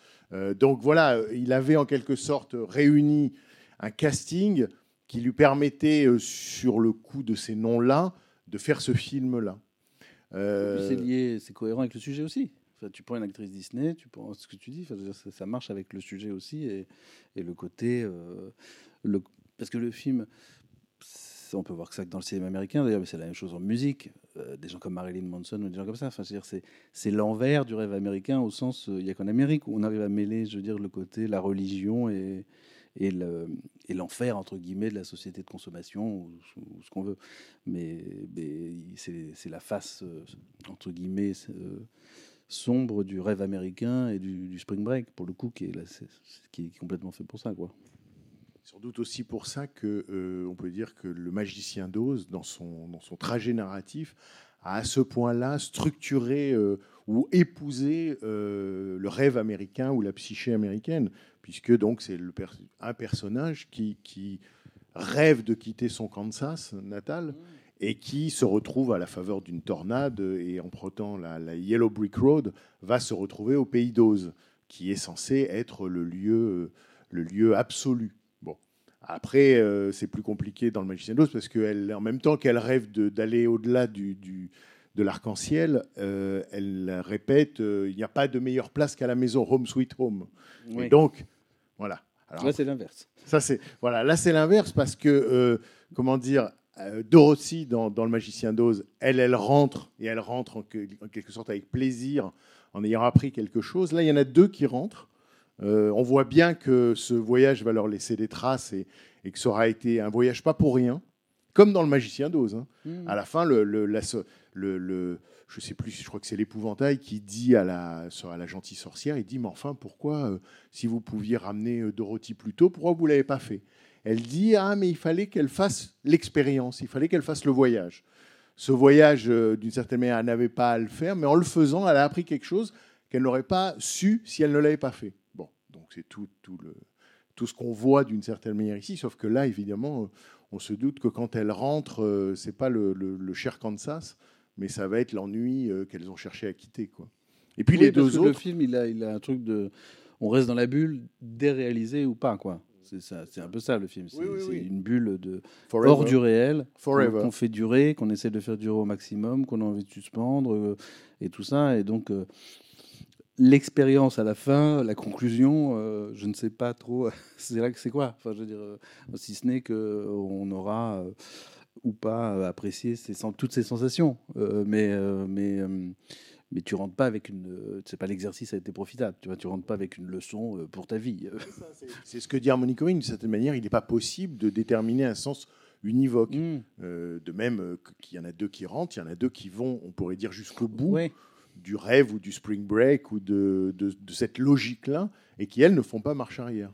Donc voilà, il avait en quelque sorte réuni un casting qui lui permettait, sur le coup de ces noms-là, de faire ce film-là. Euh, C'est lié, c'est cohérent avec le sujet aussi. Enfin, tu prends une actrice Disney, tu prends ce que tu dis, enfin, ça, ça marche avec le sujet aussi et, et le côté. euh, le, parce que le film, on peut voir que ça que dans le cinéma américain, d'ailleurs, mais c'est la même chose en musique. Euh, des gens comme Marilyn Manson ou des gens comme ça. Enfin, c'est, l'envers du rêve américain au sens, euh, il n'y a qu'en Amérique où on arrive à mêler, je veux dire, le côté, la religion et, et, le, et l'enfer, entre guillemets, de la société de consommation ou, ce qu'on veut. Mais, c'est, la face, euh, entre guillemets, euh, sombre du rêve américain et du, spring break, pour le coup, qui est, complètement fait pour ça. Quoi. Sans doute aussi pour ça que euh, peut dire que le magicien d'Oz, dans son, trajet narratif, a à ce point-là structuré ou épousé le rêve américain ou la psyché américaine, puisque donc c'est un personnage qui, qui rêve de quitter son Kansas natal et qui se retrouve à la faveur d'une tornade et en prenant la, la Yellow Brick Road va se retrouver au pays d'Oz, qui est censé être le lieu, le lieu absolu. Bon. Après, euh, c'est plus compliqué dans le Magicien d'Oz parce qu'elle, en même temps qu'elle rêve d'aller au-delà du, du- de l'arc-en-ciel, euh, elle répète euh, il n'y a pas de meilleure place qu'à la maison, home sweet home. Et donc, voilà. Alors, Là, c'est l'inverse. ça, c'est voilà. Là, c'est l'inverse parce que euh, comment dire, euh, Dorothy dans, dans le Magicien d'Oz, elle, elle rentre et elle rentre en, que- en quelque sorte avec plaisir, en ayant appris quelque chose. Là, il y en a deux qui rentrent. Euh, on voit bien que ce voyage va leur laisser des traces et, et que ça aura été un voyage pas pour rien, comme dans le Magicien d'Oz. hein. Mmh. À la fin, le, le, la so- le- le- je sais plus, je crois que c'est l'épouvantail qui dit à la, gentille sorcière, il dit, mais enfin, pourquoi, euh, si vous pouviez ramener euh, Dorothy plus tôt, pourquoi vous l'avez pas fait? Elle dit, ah, mais il fallait qu'elle fasse l'expérience, il fallait qu'elle fasse le voyage. Ce voyage, euh, d'une certaine manière, elle n'avait pas à le faire, mais en le faisant, elle a appris quelque chose qu'elle n'aurait pas su si elle ne l'avait pas fait. Bon, donc c'est tout, tout, tout ce qu'on voit d'une certaine manière ici, sauf que là, évidemment, on se doute que quand elle rentre, c'est pas le cher Kansas, mais ça va être l'ennui euh, qu'elles ont cherché à quitter. Quoi. Et puis Oui, les deux que Le autres, film, il a, il a un truc de. On reste dans la bulle, déréalisé ou pas, quoi. C'est ça, c'est un peu ça le film. C'est Oui, oui, une bulle de Forever. hors du réel, qu'on fait durer, qu'on essaie de faire durer au maximum, qu'on a envie de suspendre euh, et tout ça. Et donc euh, l'expérience à la fin, la conclusion, euh, je ne sais pas trop. c'est là que c'est quoi. Enfin, je veux dire, si ce n'est que on aura ou pas euh, apprécié ces, sen- toutes ces sensations, Euh, mais euh, mais euh, mais tu rentres pas avec une. C'est pas l'exercice a été profitable. Tu vois, tu rentres pas avec une leçon pour ta vie. c'est ce que dit Harmony Corrine, d'une certaine manière, il n'est pas possible de déterminer un sens univoque. Mm. De même qu'il y en a deux qui rentrent, il y en a deux qui vont, on pourrait dire, jusqu'au bout Ouais. du rêve ou du spring break ou de, de- de cette logique-là, et qui, elles, ne font pas marche arrière.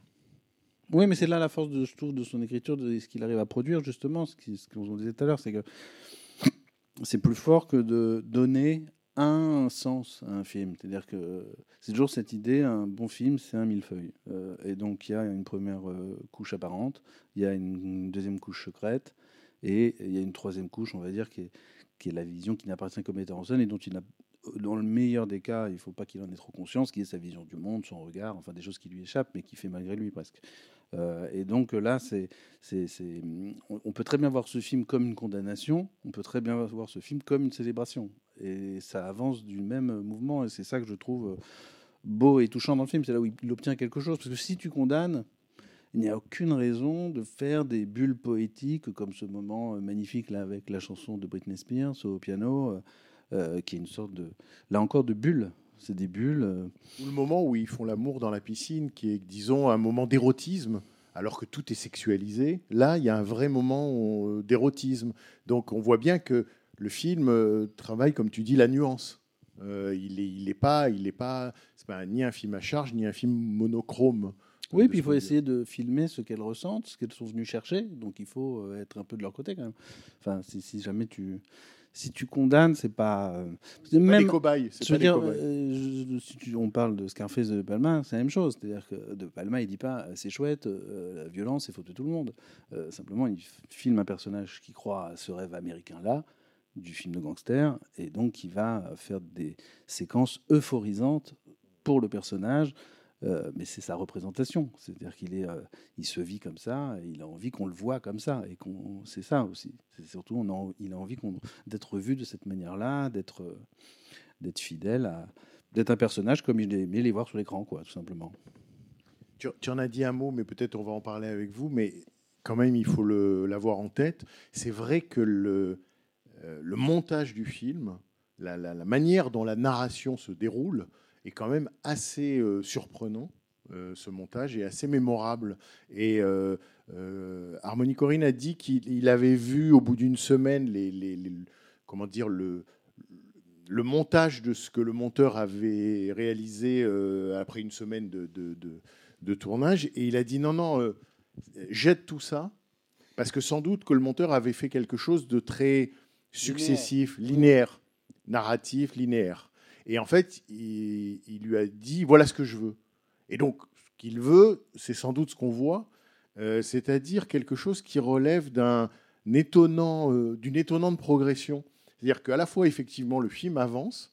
Oui, mais c'est là la force de, je de son écriture, de ce qu'il arrive à produire, justement, ce qu'on disait tout à l'heure, c'est que c'est plus fort que de donner un sens à un film. C'est-à-dire que c'est toujours cette idée, un bon film, c'est un millefeuille. Euh, et donc, il y a une première euh, couche apparente, il y a une, une deuxième couche secrète, et il y a une troisième couche, on va dire, qui est, qui est la vision qui n'appartient qu'au metteur en scène et dont il n'a dans le meilleur des cas, il ne faut pas qu'il en ait trop conscience, qui est sa vision du monde, son regard, enfin des choses qui lui échappent, mais qui fait malgré lui presque. Euh, et donc là, c'est, c'est, c'est- on, peut très bien voir ce film comme une condamnation, on peut très bien voir ce film comme une célébration. Et ça avance du même mouvement, et c'est ça que je trouve euh, beau et touchant dans le film. C'est là où il obtient quelque chose. Parce que si tu condamnes, il n'y a aucune raison de faire des bulles poétiques comme ce moment euh, magnifique là avec la chanson de Britney Spears au piano, qui est une sorte de, là encore, de bulles. C'est des bulles. euh, Ou le moment où ils font l'amour dans la piscine, qui est, disons, un moment d'érotisme, alors que tout est sexualisé. Là, il y a un vrai moment euh, d'érotisme. Donc, on voit bien que le film euh, travaille, comme tu dis, la nuance. Euh, il n'est il est pas, il est pas, c'est pas ni un film à charge, ni un film monochrome. Oui, puis il faut essayer de filmer ce qu'elles ressentent, ce qu'elles sont venues chercher. Donc il faut être un peu de leur côté quand même. Enfin, si, si jamais tu, si tu condamnes, c'est pas. euh, même. cobayes. Je veux dire, euh, je- si tu- on parle de Scarface de Palma, c'est la même chose. C'est-à-dire que de Palma, il dit pas euh, c'est chouette, euh, la violence, c'est faute de tout le monde. Euh, simplement, il filme un personnage qui croit à ce rêve américain-là, du film de gangster, et donc il va faire des séquences euphorisantes pour le personnage, euh, mais c'est sa représentation. C'est-à-dire qu'il euh, se vit comme ça, il a envie qu'on le voit comme ça, et c'est ça aussi. C'est surtout, il a envie d'être vu de cette manière-là, d'être, euh, d'être fidèle, à, d'être un personnage comme il aimait les voir sur l'écran, quoi, tout simplement. Tu, en as dit un mot, mais peut-être on va en parler avec vous, mais quand même, il faut l'avoir en tête. C'est vrai que le, montage du film, la manière dont la narration se déroule, est quand même assez euh, surprenant. euh, ce montage est assez mémorable. Et euh, euh, Harmony Corinne a dit qu'il il avait vu au bout d'une semaine les, les- les- comment dire le, le montage de ce que le monteur avait réalisé après une semaine de, de- de- de tournage. Et il a dit non, non, jette tout ça, parce que sans doute que le monteur avait fait quelque chose de très successif, linéaire, narratif, linéaire. Et en fait, il, il lui a dit voilà ce que je veux. Et donc, ce qu'il veut, c'est sans doute ce qu'on voit, euh, c'est-à-dire quelque chose qui relève d'un étonnant, euh, d'une étonnante progression. C'est-à-dire qu'à la fois, effectivement, le film avance,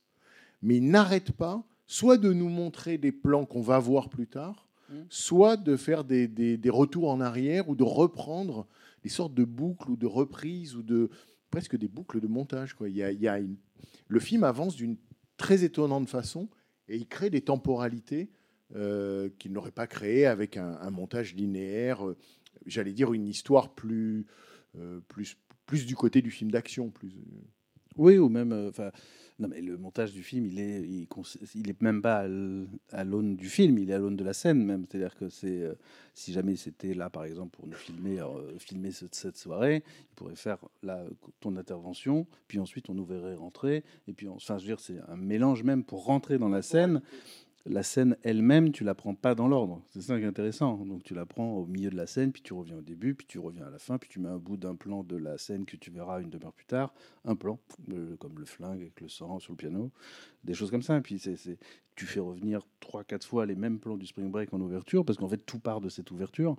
mais il n'arrête pas soit de nous montrer des plans qu'on va voir plus tard, Mm. soit de faire des, des- des retours en arrière ou de reprendre des sortes de boucles ou de reprises ou de presque des boucles de montage. Quoi. Il y a, il y a une- Le film avance d'une très étonnante façon et il crée des temporalités euh, qu'il n'aurait pas créées avec un, montage linéaire, euh, j'allais dire une histoire plus, euh, plus, plus du côté du film d'action. Plus, Oui, ou même, euh, enfin, non, mais le montage du film, il est, il, est même pas à l'aune du film, il est à l'aune de la scène même. C'est-à-dire que c'est, euh, si jamais c'était là, par exemple, pour nous filmer, euh, filmer cette, soirée, il pourrait faire là ton intervention, puis ensuite on nous verrait rentrer, et puis, enfin, je veux dire, c'est un mélange même pour rentrer dans la scène. La scène elle-même, tu la prends pas dans l'ordre. C'est ça qui est intéressant. Donc tu la prends au milieu de la scène, puis tu reviens au début, puis tu reviens à la fin, puis tu mets un bout d'un plan de la scène que tu verras une demi-heure plus tard, un plan, euh, comme le flingue avec le sang sur le piano, des choses comme ça. Et puis c'est, tu fais revenir trois, quatre fois les mêmes plans du Spring Break en ouverture, parce qu'en fait tout part de cette ouverture.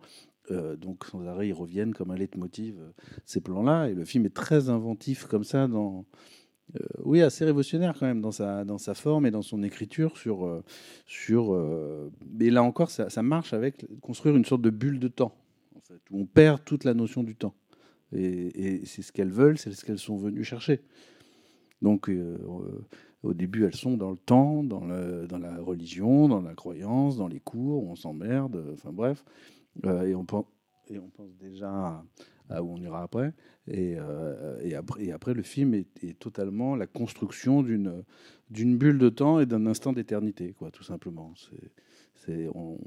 Euh, donc sans arrêt, ils reviennent comme un leitmotiv, euh, ces plans-là. Et le film est très inventif comme ça dans... euh, oui, assez révolutionnaire quand même dans sa, dans sa forme et dans son écriture sur... euh, sur euh, mais là encore, ça, marche avec construire une sorte de bulle de temps, où on perd toute la notion du temps. Et, c'est ce qu'elles veulent, c'est ce qu'elles sont venues chercher. Donc, euh, au début, elles sont dans le temps, dans, le, dans la religion, dans la croyance, dans les cours, on s'emmerde, enfin bref. Et, on et on pense déjà à, où on ira après. Et, euh, après, le film est, totalement la construction d'une bulle de temps et d'un instant d'éternité, quoi, tout simplement. C'est, c'est, on...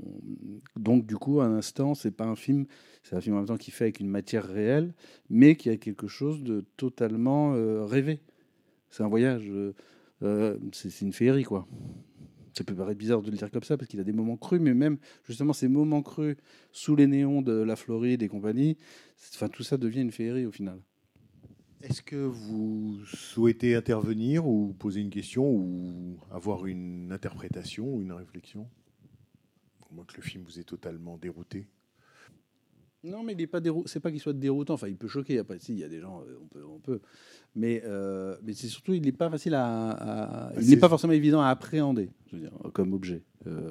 Donc, du coup, un instant, c'est pas un film, c'est un film en même temps qui fait avec une matière réelle, mais qui a quelque chose de totalement euh, rêvé. C'est un voyage, euh, c'est une féerie, quoi. Ça peut paraître bizarre de le dire comme ça, parce qu'il a des moments crus, mais même justement ces moments crus sous les néons de la Floride et compagnie, enfin, tout ça devient une féerie au final. Est-ce que vous souhaitez intervenir ou poser une question ou avoir une interprétation ou une réflexion? Au moins que le film vous est totalement dérouté. Non, mais il est pas dérou... c'est pas qu'il soit déroutant. Enfin, il peut choquer. Après, si, il y a des gens, euh, on peut, on peut. Mais, euh, mais c'est surtout, il n'est pas facile à, à- il Ah, c'est- n'est pas forcément évident à appréhender, je veux dire, comme objet. Euh,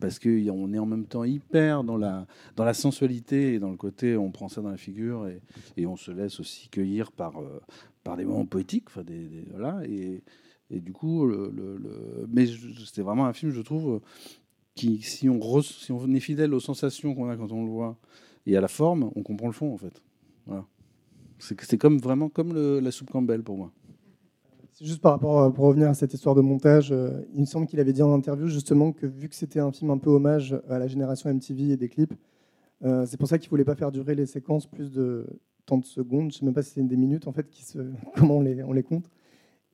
parce qu'on est en même temps hyper dans la, dans la sensualité et dans le côté, on prend ça dans la figure et, et on se laisse aussi cueillir par, euh, par des moments poétiques. Enfin, des, des- voilà, et, et du coup, le, le- le- mais c'est vraiment un film, je trouve, si on, est fidèle aux sensations qu'on a quand on le voit et à la forme, on comprend le fond en fait. C'est comme vraiment comme la soupe Campbell pour moi. C'est juste par rapport, à- pour revenir à cette histoire de montage, euh, il me semble qu'il avait dit en interview justement que vu que c'était un film un peu hommage à la génération MTV et des clips, euh, c'est pour ça qu'il voulait pas faire durer les séquences plus de tant de secondes, je sais même pas si c'est des minutes en fait, qui se, comment on les, compte.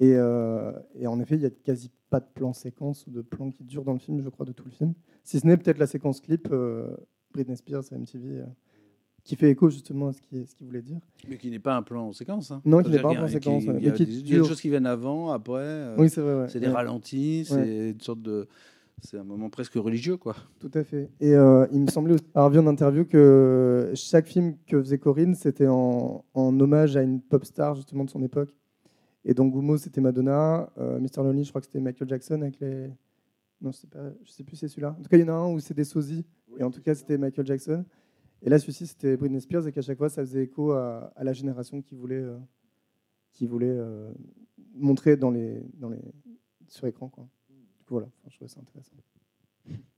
Et, euh, et en effet, il y a quasi pas de plan séquence ou de plan qui dure dans le film, je crois, de tout le film. Si ce n'est peut-être la séquence clip euh, Britney Spears à MTV, euh, qui fait écho justement à ce qu'il voulait dire. Mais qui n'est pas un plan en séquence. hein. Non, qui n'est pas un plan séquence, qui- Il y, a qui des- il y a des dure. choses qui viennent avant, après. euh, Oui, c'est vrai. ouais. c'est des Ouais. ralentis, c'est Ouais. une sorte de, c'est un moment presque religieux, quoi. Tout à fait. Et il me semblait aussi, avoir vu en interview que chaque film que faisait Corinne, c'était en, en hommage à une pop star justement de son époque. Et donc Gumo, c'était Madonna. Euh, Mr. Lonely, je crois que c'était Michael Jackson avec les. Non, je sais pas, je sais plus si c'est celui-là. En tout cas, il y en a un où c'est des sosies. Et en tout cas, c'était Michael Jackson. Et là, celui-ci, c'était Britney Spears et qu'à chaque fois, ça faisait écho à, à la génération qui voulait, euh, qui voulait euh, montrer dans les, dans les, sur écran. Quoi. Du coup, voilà, Enfin, je trouvais ça intéressant.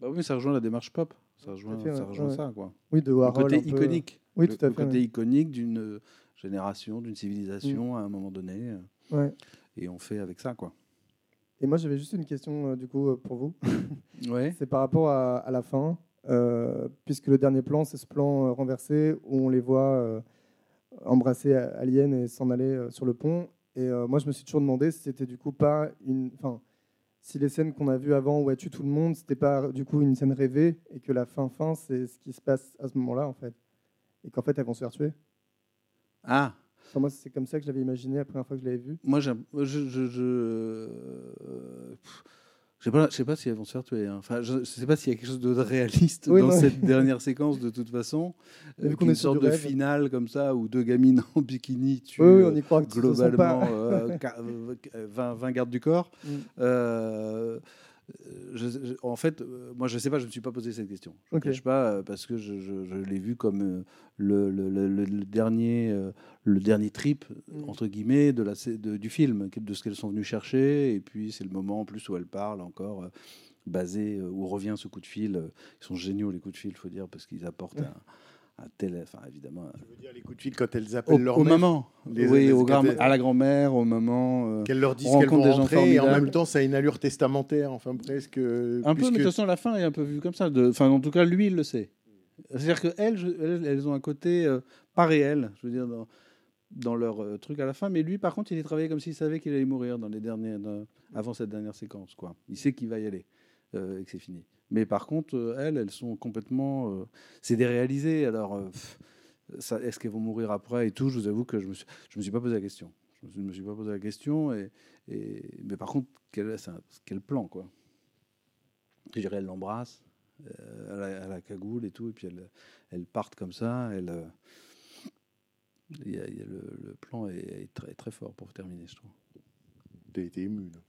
Bah oui, ça rejoint la démarche pop. Ça rejoint, fait, ouais. ça, rejoint Ouais. ça, quoi. Oui, de Le Warhol. côté un peu- iconique. Oui, Le- tout à le fait. côté ouais. iconique d'une euh, génération, d'une civilisation à un moment donné. Ouais. Et on fait avec ça, quoi. Et moi, j'avais juste une question euh, du coup euh, pour vous. Ouais. C'est par rapport à, à la fin, euh, puisque le dernier plan, c'est ce plan renversé où on les voit embrasser Alien et s'en aller sur le pont. Et moi, je me suis toujours demandé si c'était du coup pas une. Enfin, si les scènes qu'on a vues avant où elle tue tout le monde, c'était pas du coup une scène rêvée et que la fin, fin, c'est ce qui se passe à ce moment-là en fait. Et qu'en fait, elles vont se faire tuer. Ah, Enfin, moi, c'est comme ça que je l'avais imaginé la première fois que je l'avais vu. moi, je, je, je, euh, pff, je sais pas, je sais pas si elles vont se faire tuer. hein. Enfin, je ne sais pas s'il y a quelque chose de réaliste Oui, dans non. cette dernière séquence de toute façon. Vu Euh, qu'on sur sorte de rêve. finale comme ça où deux gamines en bikini tuent Oui, oui, euh, on y croit globalement euh, ca- euh, 20, 20 gardes du corps. Mm. Euh, je- je- en fait, euh, moi, je ne sais pas, je ne me suis pas posé cette question. Je ne Ok. cache pas, euh, parce que je, l'ai vu comme euh, le, le- le- le- le dernier, euh, le dernier trip, Mm. entre guillemets, de la, de- du film, de ce qu'elles sont venues chercher. Et puis, c'est le moment en plus où elles parlent encore, euh, basé, euh, où revient ce coup de fil. Euh, Ils sont géniaux, les coups de fil, il faut dire, parce qu'ils apportent un, un. Enfin, évidemment. Je veux dire, les coups de fil quand elles Au, appellent leur au mère, maman, Les- oui, les- au grand- à la grand-mère, au moment. euh, qu'elles leur disent qu'elles vont des rentrer, et en même temps, ça a une allure testamentaire, enfin presque. Un peu, mais de toute façon, la fin est un peu vue comme ça. Enfin, en tout cas, lui, il le sait. C'est-à-dire qu'elles, elles, elles ont un côté euh, pas réel, je veux dire, dans, dans leur euh, truc à la fin. Mais lui, par contre, il est travaillé comme s'il savait qu'il allait mourir dans les derniers, dans- avant cette dernière séquence. Quoi. Il sait qu'il va y aller euh, et que c'est fini. Mais par contre, euh, elles, elles sont complètement. euh, c'est déréalisé. Alors, euh, est-ce qu'elles vont mourir après et tout? Je vous avoue que je me suis, me suis pas posé la question. Je suis, me suis pas posé la question. Et, mais par contre, quel, plan, quoi? Je dirais, elle l'embrasse à, la, à la cagoule et tout, et puis elles, elles partent comme ça. Elle, il y a- il y a le, plan est, très, très fort pour terminer, je trouve. Tu as été ému. là.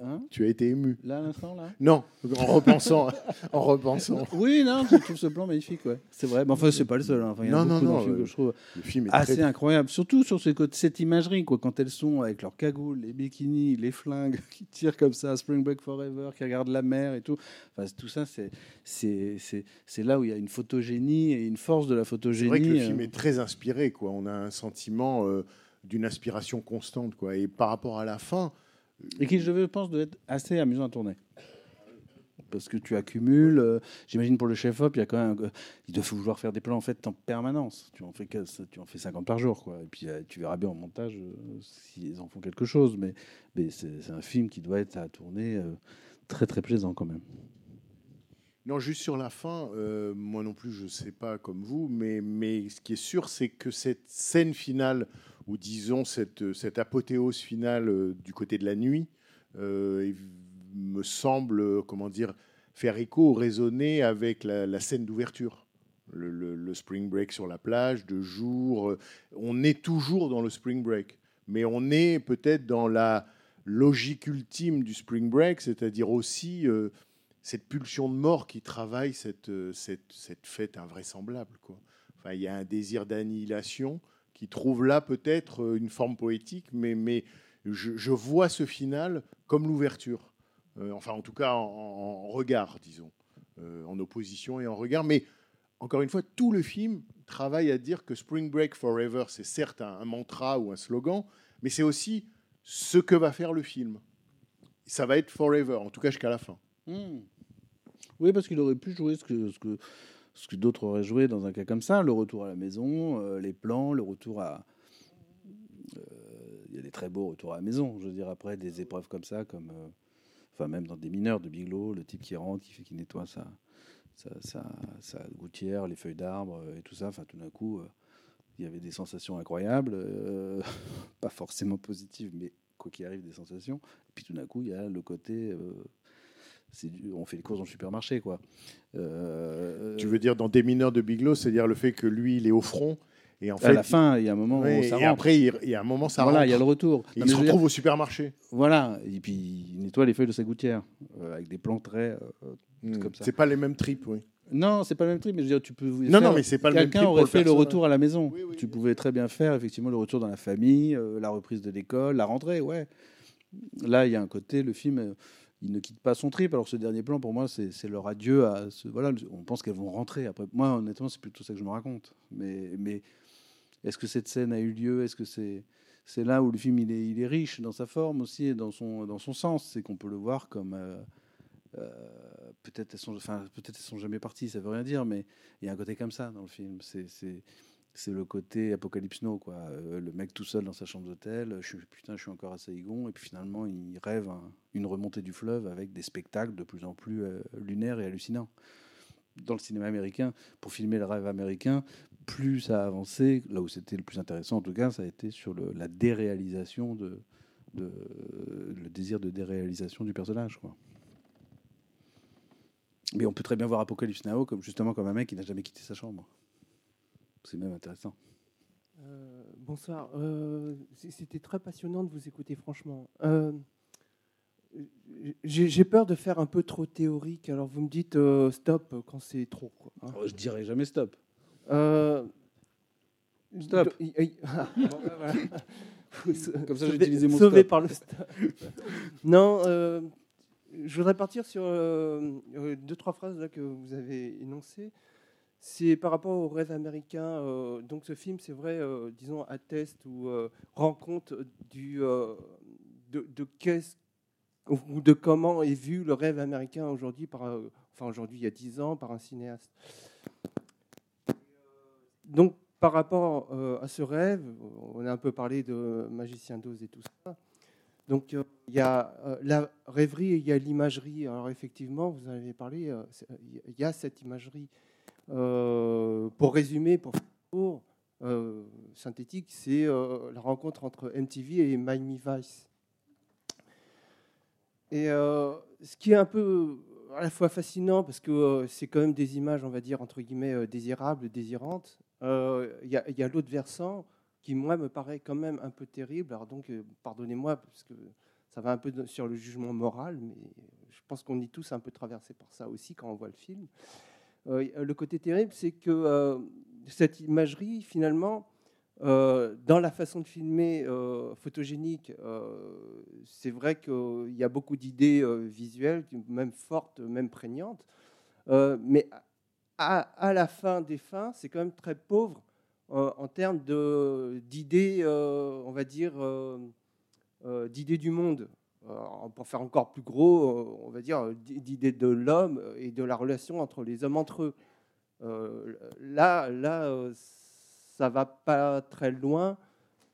Hein Tu as été ému. Là, à l'instant, là Non, en repensant. en repensant. Oui, non, je trouve ce plan magnifique, ouais. C'est vrai. Mais enfin, c'est pas le seul. hein. Enfin, il y en a Non, non, non, film euh, que je trouve Le film est assez très. incroyable. Surtout sur ce côté- cette imagerie, quoi, quand elles sont avec leurs cagoules, les bikinis, les flingues, qui tirent comme ça, Spring Break Forever, qui regardent la mer et tout. Enfin, tout ça, c'est, c'est, c'est, c'est là où il y a une photogénie et une force de la C'est photogénie. vrai que le euh, film est très inspiré, quoi. On a un sentiment euh, d'une aspiration constante, quoi. Et par rapport à la fin, Et qui, je pense, doit être assez amusant à tourner. Parce que tu accumules, euh, j'imagine pour le chef-op, euh, il doit vouloir faire des plans en fait en permanence. Tu en fais, tu en fais 50 par jour, quoi. Et puis euh, tu verras bien en montage euh, s'ils en font quelque chose. Mais, c'est un film qui doit être à tourner très très plaisant quand même. Non, juste sur la fin, moi non plus, je ne sais pas comme vous, mais ce qui est sûr, c'est que cette scène finale, ou disons cette, apothéose finale euh, du côté de la nuit, euh, me semble, euh, comment dire, faire écho, résonner avec la, scène d'ouverture. Le, spring break sur la plage, de jour. on est toujours dans le spring break, mais on est peut-être dans la logique ultime du spring break, c'est-à-dire aussi cette pulsion de mort qui travaille cette, fête invraisemblable. Enfin, il y a un désir d'annihilation qui trouve là peut-être euh, une forme poétique, mais, mais je, vois ce final comme l'ouverture. Euh, enfin, en tout cas, en, regard, disons, Euh, en opposition et en regard. Mais encore une fois, tout le film travaille à dire que Spring Break Forever, c'est certes un, un mantra ou un slogan, mais c'est aussi ce que va faire le film. Ça va être forever, en tout cas jusqu'à la fin. Hmm. Oui, parce qu'il aurait pu jouer ce que, ce que, ce que d'autres auraient joué dans un cas comme ça, le retour à la maison, euh, les plans, le retour à... euh, Il y a des très beaux retours à la maison, je veux dire, après des épreuves comme ça, comme... euh, enfin, même dans des mineurs de Bigelow, le type qui rentre, qui fait qui nettoie sa, sa, sa, gouttière, les feuilles d'arbre et tout ça, enfin, tout d'un coup, il y avait des sensations incroyables, pas forcément positives, mais quoi qu'il arrive, des sensations. Et puis tout d'un coup, il y a le côté... du- on fait les courses dans le supermarché, quoi. Euh, Tu veux dire dans Des mineurs de Biglow, c'est-à-dire le fait que lui, il est au front et en à fait, la fin, il y a un moment Ouais, où ça et rentre. après, il y a un moment, ça voilà, rentre. il y a le retour. Et Non, il se dire- retrouve au supermarché. Voilà, et puis il nettoie les feuilles de sa gouttière euh, avec des plans très. euh, Hmm. comme ça. C'est pas les mêmes tripes, oui. Non, c'est pas le même truc, mais je veux dire, tu peux. Non, non, mais c'est pas le même Quelqu'un trip aurait fait le retour à la maison. Oui, oui, tu pouvais très bien faire effectivement le retour dans la famille, euh, la reprise de l'école, la rentrée, ouais. Là, il y a un côté, le film, il ne quitte pas son trip. Alors ce dernier plan, pour moi, c'est leur adieu à. Ce, voilà, on pense qu'elles vont rentrer. Après, moi, honnêtement, c'est plutôt ça que je me raconte. Mais, est-ce que cette scène a eu lieu? Est-ce que c'est là où le film il est, riche dans sa forme aussi et dans son, dans son sens? C'est qu'on peut le voir comme. euh, euh, peut-être elles sont, enfin, peut-être sont jamais parties, ça veut rien dire, mais il y a un côté comme ça dans le film. C'est, c'est, le côté Apocalypse Now, quoi. Euh, le mec tout seul dans sa chambre d'hôtel, je suis, putain, encore à Saïgon, et puis finalement, il rêve un- une remontée du fleuve avec des spectacles de plus en plus euh, lunaires et hallucinants. Dans le cinéma américain, pour filmer le rêve américain, plus ça a avancé, là où c'était le plus intéressant en tout cas, ça a été sur la déréalisation de, le désir de déréalisation du personnage. Mais on peut très bien voir Apocalypse Now comme justement comme un mec qui n'a jamais quitté sa chambre. C'est même intéressant. Euh, bonsoir. Euh, C'était très passionnant de vous écouter, franchement. Euh, J'ai peur de faire un peu trop théorique, alors vous me dites euh, stop quand c'est trop. quoi, hein. Oh, je dirais jamais stop. Euh, Stop. Ah. Comme ça, j'ai Sauvé- utilisé mon sauvé stop. par le stop. non, euh, je voudrais partir sur deux, trois phrases là, que vous avez énoncées. C'est par rapport au rêve américain. euh, donc ce film, c'est vrai, euh, disons, atteste ou euh, rend compte de, de ou de comment est vu le rêve américain aujourd'hui, par, enfin aujourd'hui il y a dix ans, par un cinéaste. Donc par rapport à ce rêve, on a un peu parlé de Magicien d'Oz et tout ça. Donc il y a la rêverie et il y a l'imagerie. Alors effectivement, vous en avez parlé, il y a cette imagerie. Euh, pour résumer, pour faire court, euh, synthétique, c'est euh, la rencontre entre MTV et Miami Vice. Et ce qui est un peu à la fois fascinant, parce que c'est quand même des images, on va dire, entre guillemets, désirables, désirantes, il y a, l'autre versant qui, moi, me paraît quand même un peu terrible. Alors donc, pardonnez-moi, parce que ça va un peu sur le jugement moral, mais je pense qu'on est tous un peu traversés par ça aussi quand on voit le film. Euh, le côté terrible, c'est que euh, cette imagerie, finalement, euh, dans la façon de filmer photogénique, c'est vrai qu'il y a beaucoup d'idées visuelles, même fortes, même prégnantes. Mais à, à la fin des fins, c'est quand même très pauvre en termes d'idées, on va dire, d'idées du monde. Euh, pour faire encore plus gros, euh, on va dire, d'idées de l'homme et de la relation entre les hommes entre eux. Euh, là, là euh, ça va pas très loin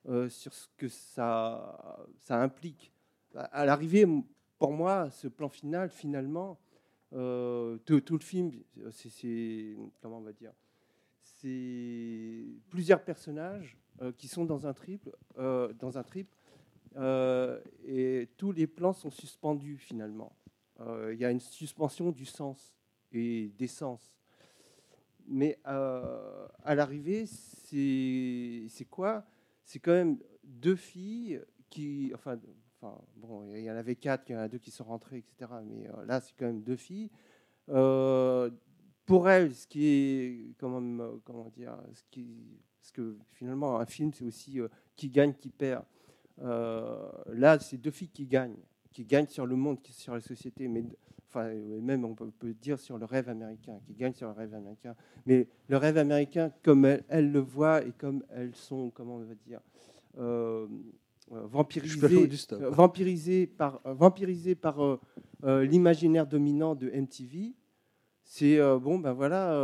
euh, sur ce que ça, ça implique. À, l'arrivée, pour moi, ce plan final, finalement, euh, tout, tout le film, c'est- comment on va dire, c'est plusieurs personnages euh, qui sont dans un triple, euh, dans un trip, euh, et tous les plans sont suspendus finalement. Euh, Il y a une suspension du sens et des sens. Mais euh, à l'arrivée, c'est quoi? C'est quand même deux filles qui, enfin, bon, il y en avait quatre, il y en a deux qui sont rentrées, etc. Mais là, c'est quand même deux filles. Pour elles, ce qui est, comment, me- comment dire, ce parce que finalement, un film, c'est aussi qui gagne, qui perd. Euh, là, c'est deux filles qui gagnent, qui gagnent sur le monde, qui- sur la société, mais enfin, et même on peut, dire sur le rêve américain, qui gagnent sur le rêve américain. Mais le rêve américain, comme elles, le voient et comme elles sont, comment on va dire, euh, euh, vampirisées, euh, par, vampirisées par euh, l'imaginaire dominant de MTV. C'est bon, ben voilà,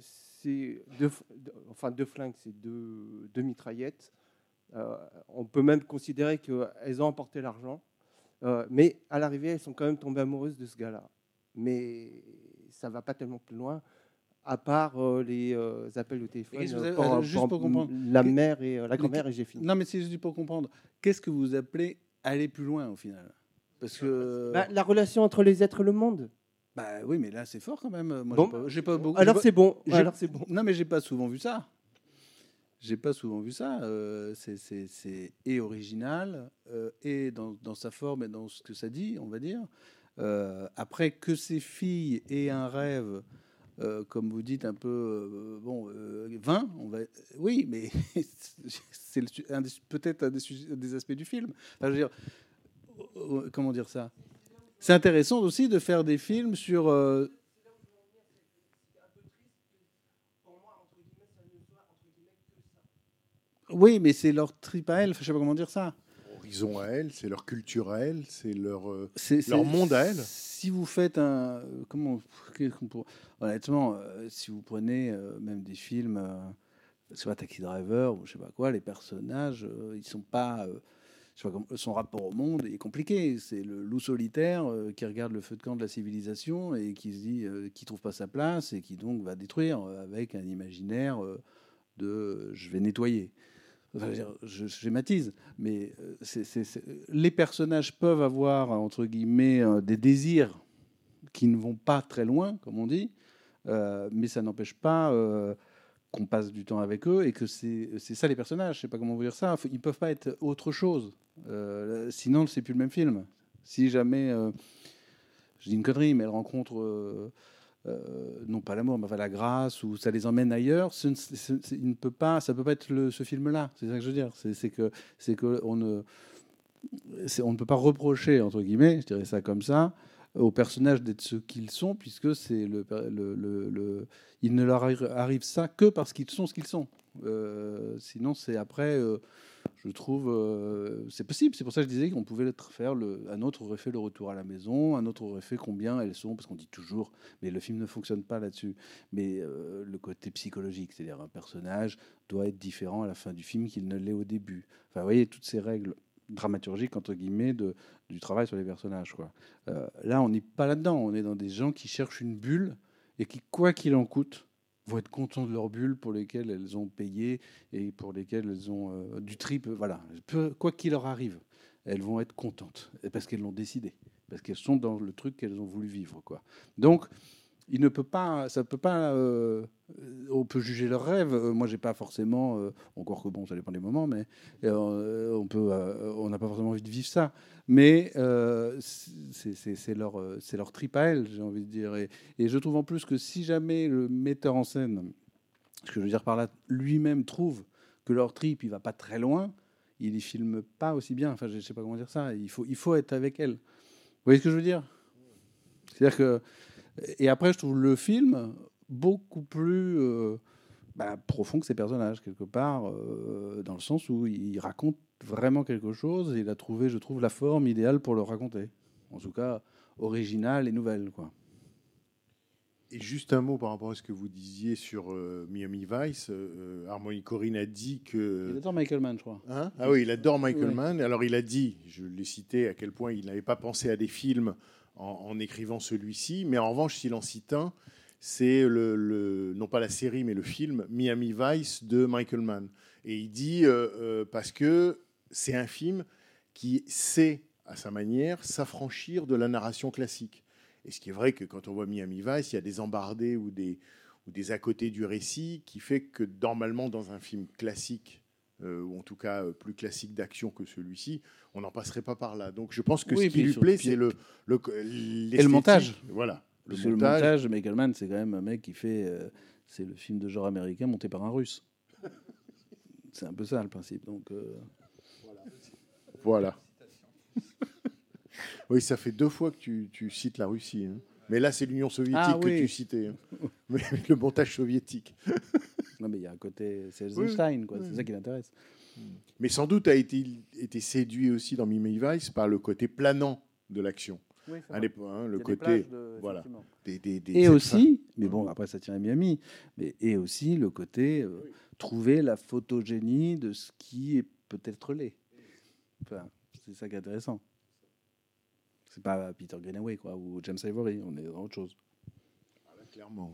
c'est enfin deux flingues, c'est deux, deux mitraillettes. Euh, on peut même considérer qu'elles ont emporté l'argent, Euh, mais à l'arrivée, elles sont quand même tombées amoureuses de ce gars-là. Mais ça va pas tellement plus loin, à part euh, les euh, appels au téléphone qu'est-ce que vous avez- pour, juste pour comprendre. la mère et euh, la grand-mère et j'ai fini. Non, mais c'est juste pour comprendre. Qu'est-ce que vous appelez aller plus loin au final? Parce que. Bah, la relation entre les êtres et le monde. Bah oui, mais là c'est fort quand même. Moi, Bon. j'ai pas, beaucoup. Alors c'est bon. Alors c'est bon. Non, mais j'ai pas souvent vu ça. J'ai pas souvent vu ça. Euh, c'est- et original, euh, et dans, sa forme et dans ce que ça dit, on va dire. Euh, après que ces filles aient un rêve, comme vous dites, un peu bon, euh, vain, on va. Oui, mais c'est peut-être un des, aspects du film. Comment dire ça? C'est intéressant aussi de faire des films sur. Oui, mais c'est leur trip à elles. Je sais pas comment dire ça. Horizon à elles, c'est leur culture à elles, c'est leur. euh, C'est Leur c'est- monde à elles. Si vous faites un, comment, qu'on pourrait- honnêtement, euh, si vous prenez euh, même des films, euh, sais pas Taxi Driver ou je sais pas quoi, les personnages, euh, ils sont pas, euh, je sais pas comment- son rapport au monde est compliqué. C'est le loup solitaire euh, qui regarde le feu de camp de la civilisation et qui se dit, euh, qui trouve pas sa place et qui donc va détruire euh, avec un imaginaire euh, de, euh, je vais nettoyer. Je, schématise, mais euh, les personnages peuvent avoir, entre guillemets, euh, des désirs qui ne vont pas très loin, comme on dit, euh, mais ça n'empêche pas qu'on passe du temps avec eux et que c'est ça les personnages. Je sais pas comment vous dire ça. Ils peuvent pas être autre chose. Euh, sinon, c'est plus le même film. Si jamais, je dis une connerie, mais elle rencontre euh, non pas l'amour, mais la grâce, ou ça les emmène ailleurs, ne, il ne peut pas, ça peut pas être le- ce film-là. C'est ça que je veux dire. C'est que, c'est que on ne, on ne peut pas reprocher entre guillemets, je dirais ça comme ça, aux personnages d'être ce qu'ils sont, puisque c'est le, le, il ne leur arri- arrive ça que parce qu'ils sont ce qu'ils sont. Euh, sinon, c'est après, euh, je trouve, euh, c'est possible. C'est pour ça que je disais qu'on pouvait faire un autre aurait fait le retour à la maison, un autre aurait fait combien elles sont, parce qu'on dit toujours, mais le film ne fonctionne pas là-dessus. Mais euh, le côté psychologique, c'est-à-dire un personnage doit être différent à la fin du film qu'il ne l'est au début. Enfin, vous voyez toutes ces règles dramaturgiques entre guillemets de, du travail sur les personnages. Quoi. Euh, là, on n'est pas là-dedans. On est dans des gens qui cherchent une bulle et qui, quoi qu'il en coûte, vont être contents de leur bulle pour lesquelles elles ont payé et pour lesquelles elles ont euh, du trip. Voilà, Peu- quoi qu'il leur arrive, elles vont être contentes parce qu'elles l'ont décidé, parce qu'elles sont dans le truc qu'elles ont voulu vivre. Quoi. Donc, il ne peut pas, ça peut pas. euh, on peut juger leurs rêves. Euh, moi, j'ai pas forcément, euh, encore que bon, ça dépend des moments, mais on peut, on n'a pas forcément envie de vivre ça. Mais c'est leur, c'est leur trip à elles, j'ai envie de dire. Et, et je trouve en plus que si jamais le metteur en scène, ce que je veux dire par là, lui-même trouve que leur trip, il va pas très loin, il y filme pas aussi bien. Enfin, je sais pas comment dire ça. Il faut, il faut être avec elle. Vous voyez ce que je veux dire? C'est-à-dire que et après, je trouve le film beaucoup plus euh, bah, profond que ces personnages, quelque part, euh, dans le sens où il raconte vraiment quelque chose et il a trouvé, je trouve, la forme idéale pour le raconter. En tout cas, originale et nouvelle. Quoi. Et juste un mot par rapport à ce que vous disiez sur euh, Miami Vice. Euh, Harmony Corinne a dit que. Il adore Michael Mann, je crois. Hein? Ah oui, il adore Michael Ouais. Mann. Alors il a dit, je l'ai cité, à quel point il n'avait pas pensé à des films en, écrivant celui-ci. Mais en revanche, s'il en cite un, c'est non pas la série, mais le film Miami Vice de Michael Mann. Et il dit euh, euh, parce que c'est un film qui sait, à sa manière, s'affranchir de la narration classique. Et ce qui est vrai que quand on voit Miami Vice, il y a des embardés ou des, ou des à côté du récit qui fait que normalement dans un film classique, ou en tout cas euh, plus classique d'action que celui-ci, on n'en passerait pas par là. Donc je pense que Oui, ce qui lui plaît, puis- c'est le, le, Et le montage. Voilà. Le que le montage. montage, Michael Mann, c'est quand même un mec qui fait. euh, c'est le film de genre américain monté par un russe. C'est un peu ça le principe. Donc, euh, Voilà. oui, ça fait deux fois que tu, tu cites la Russie. hein. Mais là, c'est l'Union soviétique Ah que oui. tu citais. hein. Mais le montage soviétique. Non, mais il y a un côté. C'est Oui, Eisenstein, quoi. oui. C'est ça qui l'intéresse. Mais sans doute a été, été séduit aussi dans Miami Vice par le côté planant de l'action. L'époque, hein, le côté voilà, des, des- des- Et aussi, mais bon, après ça tient à Miami, mais et aussi le côté euh, trouver la photogénie de ce qui est peut-être laid. Enfin, c'est ça qui est intéressant. C'est pas Peter Greenaway quoi ou James Ivory, on est dans autre chose. fin, clairement.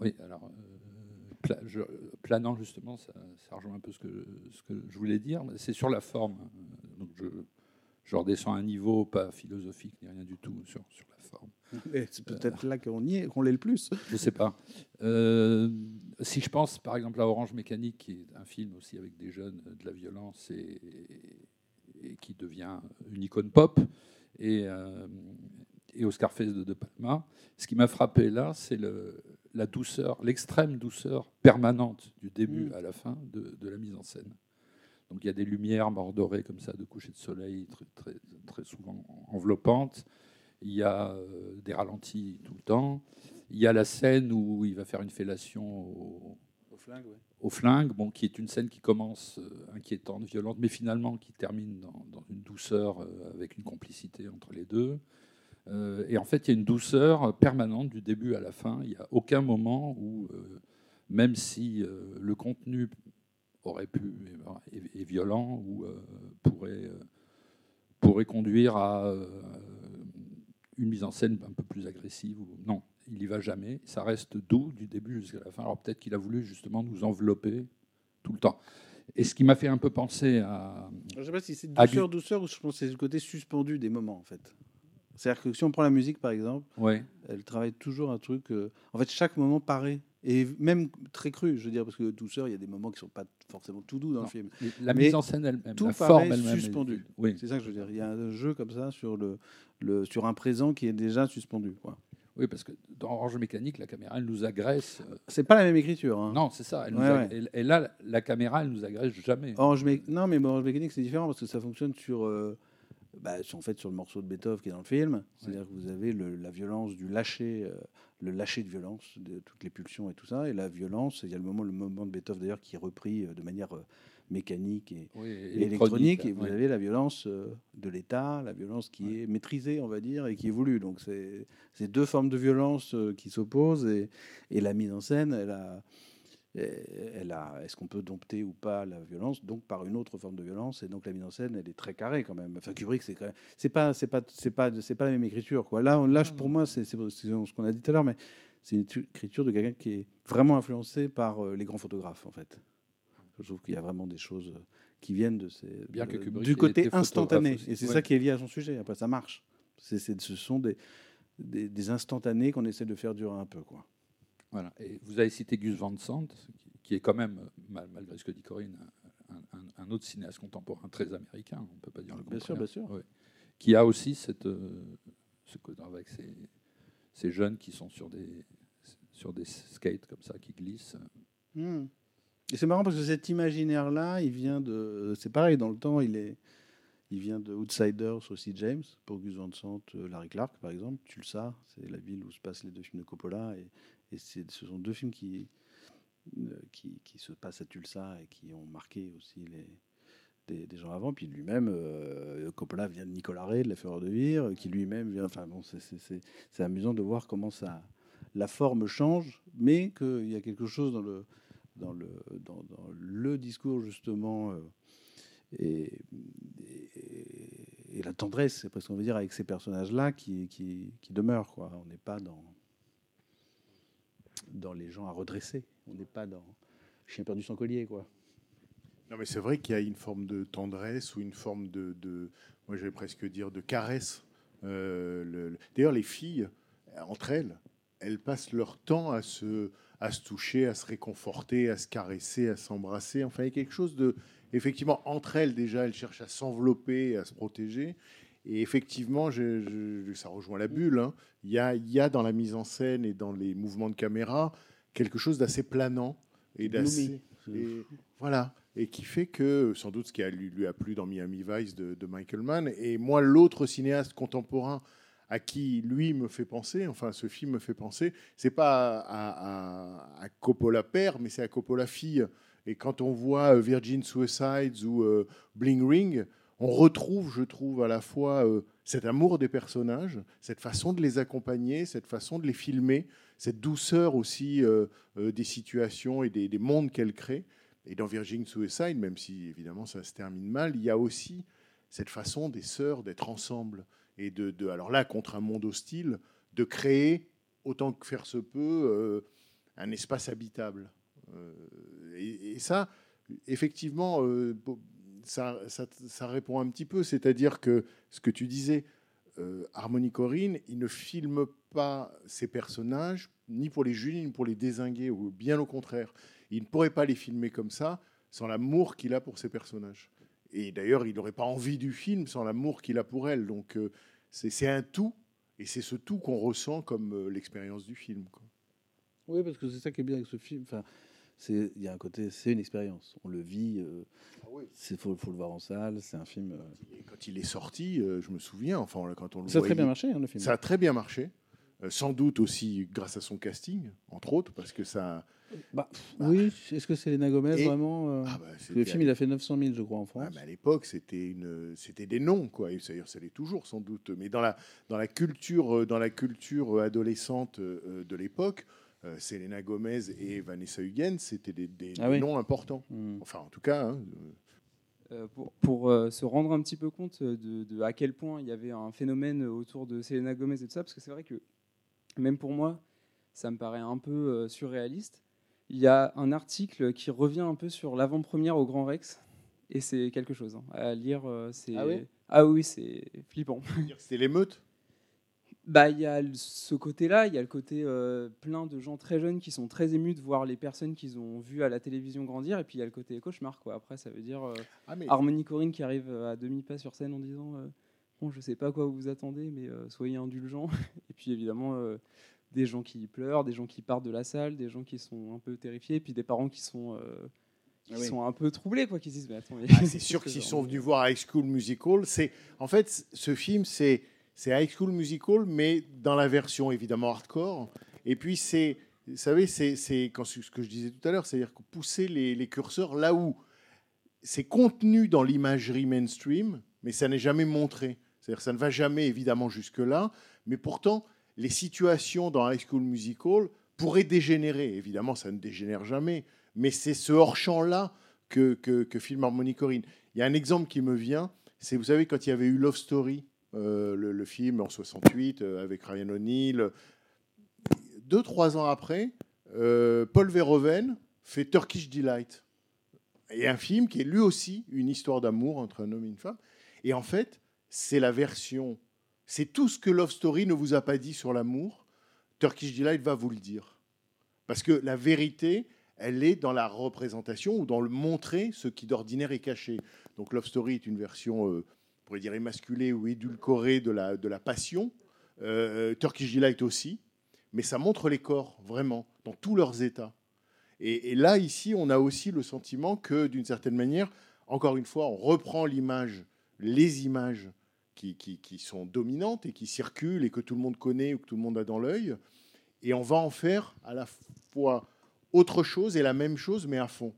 Oui. Alors, euh, pla- je- planant, justement, ça, ça rejoint un peu ce que, ce que je voulais dire. C'est sur la forme. Euh, Donc je, je redescends à un niveau pas philosophique ni rien du tout sur, sur la forme. C'est peut-être là qu'on y est, qu'on l'est le plus. Je sais pas. Euh, si je pense par exemple à Orange Mécanique, qui est un film aussi avec des jeunes, euh, de la violence et, et qui devient une icône pop, et, euh, et au Scarface de De Palma, ce qui m'a frappé là, c'est le, la douceur, l'extrême douceur permanente du début Mm. à la fin de, de la mise en scène. Donc il y a des lumières mordorées comme ça de coucher de soleil très, très, très souvent enveloppantes. Il y a euh, des ralentis tout le temps. Il y a la scène où il va faire une fellation au, Au flingue, ouais. au flingue, bon, qui est une scène qui commence euh, inquiétante, violente, mais finalement qui termine dans, dans une douceur euh, avec une complicité entre les deux. Euh, et en fait, il y a une douceur permanente du début à la fin. Il n'y a aucun moment où, euh, même si euh, le contenu aurait pu est, violent ou pourrait, pourrait conduire à une mise en scène un peu plus agressive. Ou... Non, il n'y va jamais. Ça reste doux du début jusqu'à la fin. Alors peut-être qu'il a voulu justement nous envelopper tout le temps. Et ce qui m'a fait un peu penser à... Je ne sais pas si c'est à douceur, douceur, ou je pense que c'est le côté suspendu des moments, en fait. C'est-à-dire que si on prend la musique, par exemple, Ouais. elle travaille toujours un truc. euh, En fait, chaque moment paraît. Et même très cru, je veux dire, parce que douceur, il y a des moments qui sont pas forcément tout doux dans Non, le film. La Mais mise en scène elle-même, tout la paraît forme elle-même. suspendu. Oui. C'est ça que je veux dire. Il y a un jeu comme ça sur, le, le, sur un présent qui est déjà suspendu. Quoi. oui, parce que dans Orange Mécanique, la caméra, elle nous agresse. euh, C'est pas la même écriture. Hein. Non, c'est ça. Elle Ouais, ouais. Et, et là, la caméra, elle nous agresse jamais. Orange Mé- Non, mais Orange Mécanique, c'est différent parce que ça fonctionne sur, euh, bah, sur- en fait, sur le morceau de Beethoven qui est dans le film. C'est-à-dire que vous avez le- la violence du lâcher, euh, le lâcher de violence, de toutes les pulsions et tout ça. Et la violence, il y a le moment, le moment de Beethoven d'ailleurs qui est repris euh, de manière euh, mécanique et, Oui, et électronique. Et vous ouais. avez la violence euh, de l'État, la violence qui est maîtrisée, on va dire, et qui est voulue. Donc c'est c'est deux formes de violence qui s'opposent et, et la mise en scène, elle a, elle a. Est-ce qu'on peut dompter ou pas la violence Donc par une autre forme de violence. Et donc la mise en scène, elle est très carrée quand même. Enfin Kubrick, c'est quand même. C'est pas, c'est pas, c'est pas, c'est pas la même écriture quoi. Là, on- pour moi, c'est ce qu'on a dit tout à l'heure, mais c'est une écriture de quelqu'un qui est vraiment influencé par euh, les grands photographes en fait. Je trouve qu'il y a vraiment des choses euh, qui viennent de ces, Bien que de- du côté instantané. Et c'est Ouais. ça qui est lié à son sujet. Après, ça marche. C'est, c'est- ce sont des, des, des instantanés qu'on essaie de faire durer un peu. Quoi. Voilà. Et vous avez cité Gus Van Sant, qui, est quand même, mal- malgré ce que dit Corinne, un, un- un autre cinéaste contemporain très américain, on ne peut pas dire le Bien contraire. sûr, bien sûr. Oui. Qui a aussi cette, euh, ce côté avec ces, ces jeunes qui sont sur des, sur des skates comme ça, qui glissent. Hmm. Et c'est marrant parce que cet imaginaire-là, il vient de. C'est pareil, dans le temps, il, est, il vient de Outsiders aussi, James, pour Gus Van Sant, euh, Larry Clark, par exemple. Tulsa, c'est la ville où se passent les deux films de Coppola. Et, et ce sont deux films qui, euh, qui, qui se passent à Tulsa et qui ont marqué aussi les, des, gens avant. Puis lui-même, euh, Coppola vient de Nicolas Ray, de La Fureur de Vire, qui lui-même vient. Enfin bon, c'est- amusant de voir comment ça, la forme change, mais qu'il y a quelque chose dans le, dans le, dans, le discours justement euh, et, et, la tendresse, c'est presque on veut dire, avec ces personnages-là qui, qui, qui demeurent. Quoi. On n'est pas dans, dans les gens à redresser. On n'est pas dans chien perdu sans collier. Quoi. Non, mais c'est vrai qu'il y a une forme de tendresse ou une forme de, moi j'allais presque dire de caresse. Euh, le- le- D'ailleurs, les filles, entre elles, elles passent leur temps à se, à se toucher, à se réconforter, à se caresser, à s'embrasser. Enfin, il y a quelque chose de. Effectivement, entre elles, déjà, elles cherchent à s'envelopper, à se protéger. Et effectivement, je- je- ça rejoint la bulle. hein. Il, y a, il y a dans la mise en scène et dans les mouvements de caméra quelque chose d'assez planant et d'assez. Et voilà. Et qui fait que, sans doute, ce qui a, lui, lui a plu dans Miami Vice de, de Michael Mann, et moi, l'autre cinéaste contemporain à qui lui me fait penser, enfin ce film me fait penser, c'est pas à, à- à Coppola père, mais c'est à Coppola fille. Et quand on voit euh, Virgin Suicides ou euh, Bling Ring, on retrouve, je trouve, à la fois euh, cet amour des personnages, cette façon de les accompagner, cette façon de les filmer, cette douceur aussi euh, euh, des situations et des, des mondes qu'elle crée. Et dans Virgin Suicide, même si évidemment ça se termine mal, il y a aussi cette façon des sœurs d'être ensemble et de, de- alors là contre un monde hostile, de créer autant que faire se peut un espace habitable. Et, ça, effectivement, ça, répond un petit peu, c'est-à-dire que ce que tu disais, euh, Harmony Corinne, il ne filme pas ses personnages, ni pour les juger, ni pour les désinguer, ou bien au contraire. Il ne pourrait pas les filmer comme ça sans l'amour qu'il a pour ses personnages. Et d'ailleurs, il n'aurait pas envie du film sans l'amour qu'il a pour elle. Donc, euh, c'est un tout, et c'est ce tout qu'on ressent comme euh, l'expérience du film. Oui, parce que c'est ça qui est bien avec ce film. C'est il y a un côté, c'est une expérience. On le vit. euh, c'est faut, faut le voir en salle. C'est un film. euh, quand il est sorti, euh, je me souviens, enfin, quand on le Ça a très bien marché, hein, le film. Ça a très bien marché. Euh, sans doute aussi grâce à son casting, entre autres, parce que ça. Bah, oui, est-ce que c'est Lena Gomez Et- vraiment euh, Ah bah, Le film, il a fait 900 000, je crois, en France. Ah, à l'époque, c'était une, c'était des noms, quoi. Et d'ailleurs, ça l'est toujours, sans doute. Mais dans la, dans la culture, dans la culture adolescente de l'époque, euh, Selena Gomez et Vanessa Hudgens, c'était des, des- Ah des oui. noms importants. Hmm. Enfin, en tout cas. hein, Euh, pour pour, euh, se rendre un petit peu compte de, de à quel point il y avait un phénomène autour de Selena Gomez et tout ça, parce que c'est vrai que même pour moi, ça me paraît un peu euh, surréaliste. Il y a un article qui revient un peu sur l'avant-première au Grand Rex, et c'est quelque chose hein. à lire. euh, c'est Ah oui? Ah oui, c'est flippant. c'était l'émeute. Bah, il y a ce côté-là, il y a le côté euh, plein de gens très jeunes qui sont très émus de voir les personnes qu'ils ont vues à la télévision grandir, et puis il y a le côté cauchemar, quoi. Après, ça veut dire euh, Ah, mais- Harmony Corinne qui arrive euh, à demi-pas sur scène en disant euh, Bon, je sais pas quoi vous attendez, mais euh, soyez indulgents. et puis évidemment, des gens qui pleurent, des gens qui partent de la salle, des gens qui sont un peu terrifiés, et puis des parents qui sont. qui Ah oui. sont un peu troublés, quoi, qui se disent mais attends, Ah, c'est sûr ça sont venus voir High School Musical, c'est en fait ce film c'est c'est High School Musical mais dans la version évidemment hardcore. Et puis c'est vous savez c'est ce que je disais tout à l'heure c'est-à-dire que pousser les, les curseurs là où c'est contenu dans l'imagerie mainstream mais ça n'est jamais montré. C'est-à-dire ça ne va jamais évidemment jusque là mais pourtant les situations dans High School Musical pourraient dégénérer. Évidemment ça ne dégénère jamais. Mais c'est ce hors-champ là que, que, filme Harmony Corinne. Il y a un exemple qui me vient, c'est, vous savez, quand il y avait eu Love Story, le, le film en 68 euh, avec Ryan O'Neill, deux, trois ans après, euh, Paul Verhoeven fait Turkish Delight. Et un film qui est lui aussi une histoire d'amour entre un homme et une femme. Et en fait, c'est la version, c'est tout ce que Love Story ne vous a pas dit sur l'amour, Turkish Delight va vous le dire. Parce que la vérité, elle est dans la représentation ou dans le montrer ce qui d'ordinaire est caché. Donc Love Story est une version, euh, on pourrait dire émasculée ou édulcorée de la, de la passion. Euh, Turkish Delight aussi. Mais ça montre les corps, vraiment, dans tous leurs états. Et, et là, ici, on a aussi le sentiment que, d'une certaine manière, encore une fois, on reprend l'image, les images qui, qui- qui sont dominantes et qui circulent et que tout le monde connaît ou que tout le monde a dans l'œil, et on va en faire à la fois autre chose et la même chose, mais à fond.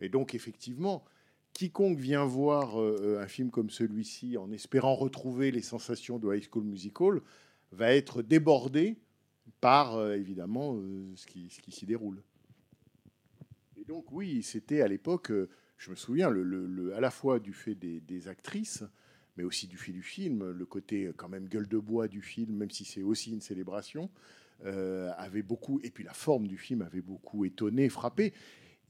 Et donc, effectivement, quiconque vient voir euh, un film comme celui-ci en espérant retrouver les sensations de High School Musical va être débordé par, euh, évidemment, euh, ce qui, s'y déroule. Et donc, oui, c'était à l'époque, euh, je me souviens, à la fois du fait des, des actrices, mais aussi du fait du film, le côté euh, quand même gueule de bois du film, même si c'est aussi une célébration, euh, avait beaucoup, et puis la forme du film avait beaucoup étonné, frappé.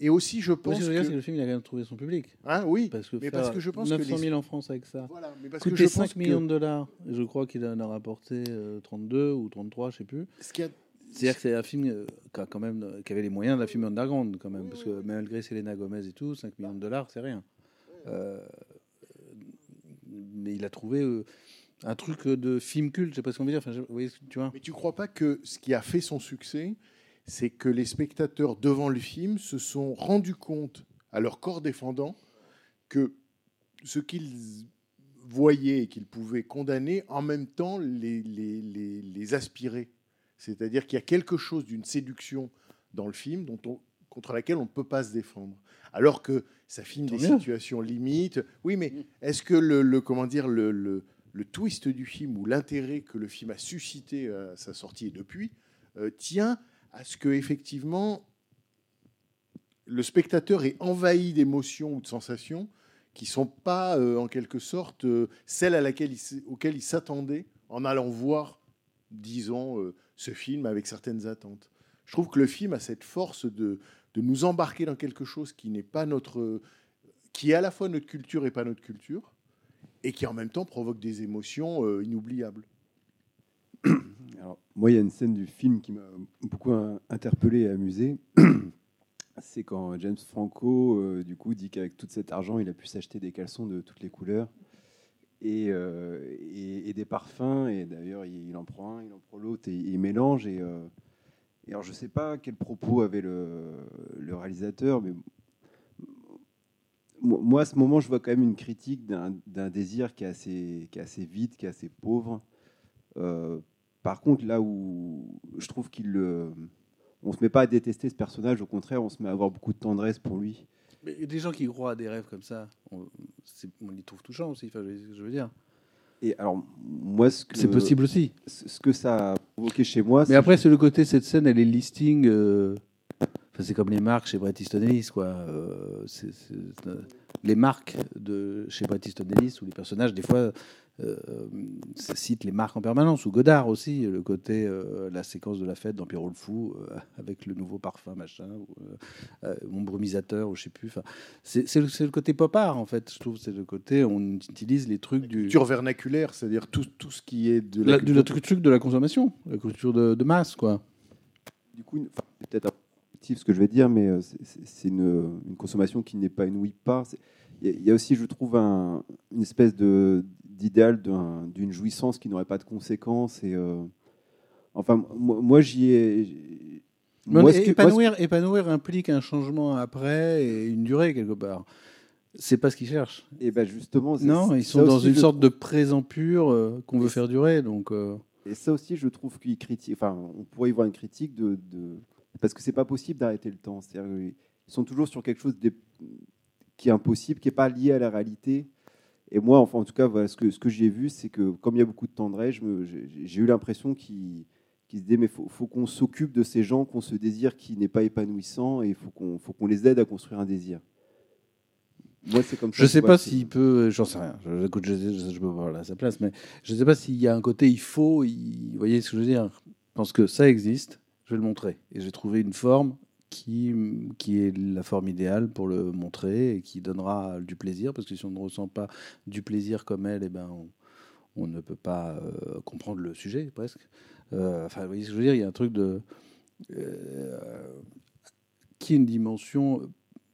Et aussi, je pense ce que que... le film il a quand même trouvé son public. Hein, oui, parce que mais faire parce que je pense 900 que 000 les- en France avec ça. Voilà, mais parce que coûter je pense 5 millions que- de dollars. Je crois qu'il en a rapporté euh, 32 ou 33, je sais plus. Ce a- C'est-à-dire que c'est un film euh, qui, a quand même, euh, qui avait les moyens d'un film underground, quand même. parce que malgré Selena Gomez et tout, 5 millions de dollars, c'est rien. Euh, mais il a trouvé euh, un truc de film culte, je sais pas ce qu'on veut dire. Enfin, je- tu vois Mais tu crois pas que ce qui a fait son succès, c'est que les spectateurs devant le film se sont rendus compte, à leur corps défendant, que ce qu'ils voyaient et qu'ils pouvaient condamner, en même temps les, les, les, les aspirer. C'est-à-dire qu'il y a quelque chose d'une séduction dans le film dont on, contre laquelle on ne peut pas se défendre. Alors que ça filme des mieux. situations limites. Oui, mais est-ce que le, le- comment dire le, le, le twist du film ou l'intérêt que le film a suscité à sa sortie et depuis euh, tient à ce que effectivement le spectateur est envahi d'émotions ou de sensations qui sont pas euh, en quelque sorte euh, celles à laquelle il auxquelles il s'attendait en allant voir, disons, euh, ce film avec certaines attentes. Je trouve que le film a cette force de, de nous embarquer dans quelque chose qui n'est pas notre qui est à la fois notre culture et pas notre culture, et qui en même temps provoque des émotions inoubliables. Alors, moi, il y a une scène du film qui m'a beaucoup in- interpellé et amusé. C'est quand James Franco, euh, du coup, dit qu'avec tout cet argent, il a pu s'acheter des caleçons de toutes les couleurs et, euh, des parfums. Et d'ailleurs, il, en prend un, il en prend l'autre et il mélange. Et, euh, alors, je ne sais pas quel propos avait le, réalisateur, mais moi, à ce moment, je vois quand même une critique d'un désir qui est, assez, qui est assez vide, qui est assez pauvre. Euh, par contre, là où je trouve qu'il on se met pas à détester ce personnage, au contraire, on se met à avoir beaucoup de tendresse pour lui. Mais des gens qui croient à des rêves comme ça, on, on les trouve touchants aussi, enfin, je, veux dire. Et alors, moi, ce que C'est possible aussi. Ce que ça a provoqué chez moi, Mais après, c'est le côté, cette scène, elle est listing. euh, enfin, c'est comme les marques chez Bret Easton Ellis, quoi. Euh, euh, les marques de chez Bret Easton Ellis, où les personnages, des fois, euh, citent les marques en permanence. Ou Godard aussi, le côté, euh, la séquence de la fête dans Pierrot le Fou, euh, avec le nouveau parfum, machin, ou, mon brumisateur, ou je sais plus. Enfin, c'est le, le côté pop art, en fait, je trouve. C'est le côté, on utilise les trucs du. Culture vernaculaire, c'est-à-dire tout, tout ce qui est de La, la, de la truc de la consommation, la culture de, de masse, quoi. du coup, enfin, peut-être un peu positif ce que je vais dire, mais c'est- une, une consommation qui n'est pas inouïe pas. C'est- Il y, a- il y a aussi, je trouve, un- une espèce de d'idéal d'un- d'une jouissance qui n'aurait pas de conséquences. Et euh, enfin, moi, moi, j'y ai. moi, que- épanouir, implique un changement après et une durée quelque part. C'est pas ce qu'ils cherchent. Et ben justement, Non, ils sont dans une sorte de présent pur euh, qu'on veut faire durer. Donc, euh, Et ça aussi, je trouve qu'ils critiquent. Enfin, on pourrait y voir une critique de, de- parce que c'est pas possible d'arrêter le temps. C'est-à-dire qu'ils sont toujours sur quelque chose de- qui est impossible, qui est pas lié à la réalité. Et moi, enfin, en tout cas, voilà, ce que ce que j'ai vu, c'est que comme il y a beaucoup de tendresse, j'ai eu l'impression qu'ils se disaient mais faut, faut qu'on s'occupe de ces gens qu'on se désire qui n'est pas épanouissant et il faut qu'on faut qu'on les aide à construire un désir. Moi, c'est comme ça. je que sais pas s'il peut, j'en sais rien. Je, écoute, je, je, je peux pas parler à sa place, mais je sais pas s'il y a un côté il faut. il- vous voyez ce que je veux dire? Je pense que ça existe. Je vais le montrer et j'ai trouvé une forme qui, est la forme idéale pour le montrer et qui donnera du plaisir parce que si on ne ressent pas du plaisir comme elle, et ben on, ne peut pas euh, comprendre le sujet presque. Euh, enfin, vous voyez ce que je veux dire Il y a un truc de euh, qui est une dimension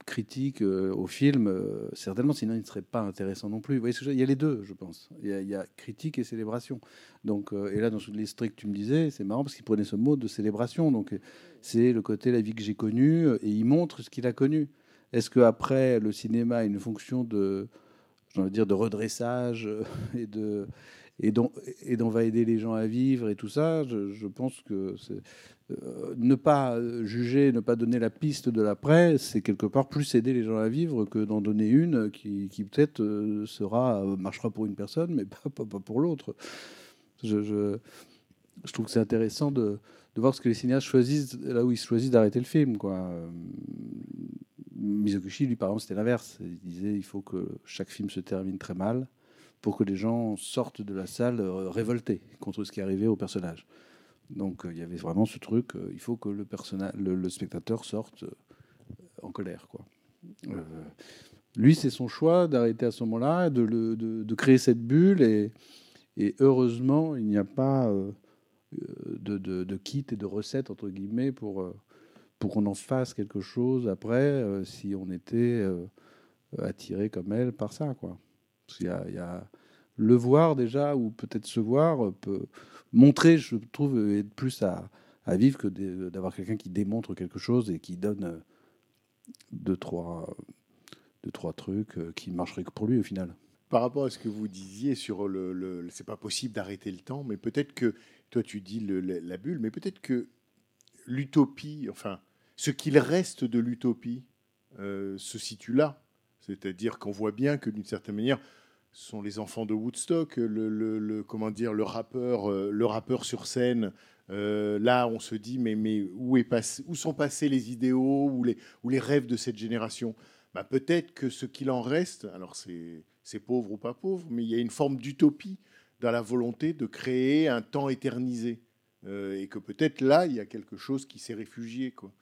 critique au film, certainement, sinon il ne serait pas intéressant non plus. Vous voyez ce que je veux dire? Il y a les deux, je pense. Il y a, critique et célébration. Donc, et là, dans les strict tu me disais, c'est marrant parce qu'il prenait ce mot de célébration. Donc, c'est le côté la vie que j'ai connue euh, et il montre ce qu'il a connu. Est-ce qu'après, le cinéma a une fonction de, dire, de redressage euh, et de dont, et va aider les gens à vivre et tout ça, je, pense que euh, ne pas juger, ne pas donner la piste de l'après, c'est quelque part plus aider les gens à vivre que d'en donner une qui, peut-être sera marchera pour une personne, mais pas, pas, pour l'autre. Je trouve que c'est intéressant de, de voir ce que les cinéastes choisissent là où ils choisissent d'arrêter le film. Quoi. Euh, Mizoguchi, lui, par exemple, c'était l'inverse. Il disait il faut que chaque film se termine très mal pour que les gens sortent de la salle euh, révoltés contre ce qui arrivait au personnage. Donc euh, il y avait vraiment ce truc, il faut que le, spectateur sorte en colère. Quoi. Lui, c'est son choix d'arrêter à ce moment-là, de, créer cette bulle, et, heureusement, il n'y a pas de, de, de kit et de recette, entre guillemets, pour, euh, pour qu'on en fasse quelque chose après, euh, si on était euh, attiré comme elle par ça. Quoi. Il y a le voir déjà, ou peut-être se voir, euh, peut montrer, je trouve, euh, être plus à, à vivre que d'avoir quelqu'un qui démontre quelque chose et qui donne euh, deux, trois, deux, trois trucs euh, qui marcheraient que pour lui au final. Par rapport à ce que vous disiez sur le- le- c'est pas possible d'arrêter le temps, mais peut-être que toi tu dis la bulle, mais peut-être que l'utopie, enfin ce qu'il reste de l'utopie, euh, se situe là. C'est-à-dire qu'on voit bien que d'une certaine manière, ce sont les enfants de Woodstock, le, le- comment dire, le rappeur, euh, le rappeur sur scène. euh, là, on se dit, mais, où, sont passés les idéaux ou les, les rêves de cette génération? Bah, Peut-être que ce qu'il en reste, alors c'est pauvre ou pas pauvre, mais il y a une forme d'utopie dans la volonté de créer un temps éternisé. Euh, et que peut-être là, il y a quelque chose qui s'est réfugié. Quoi.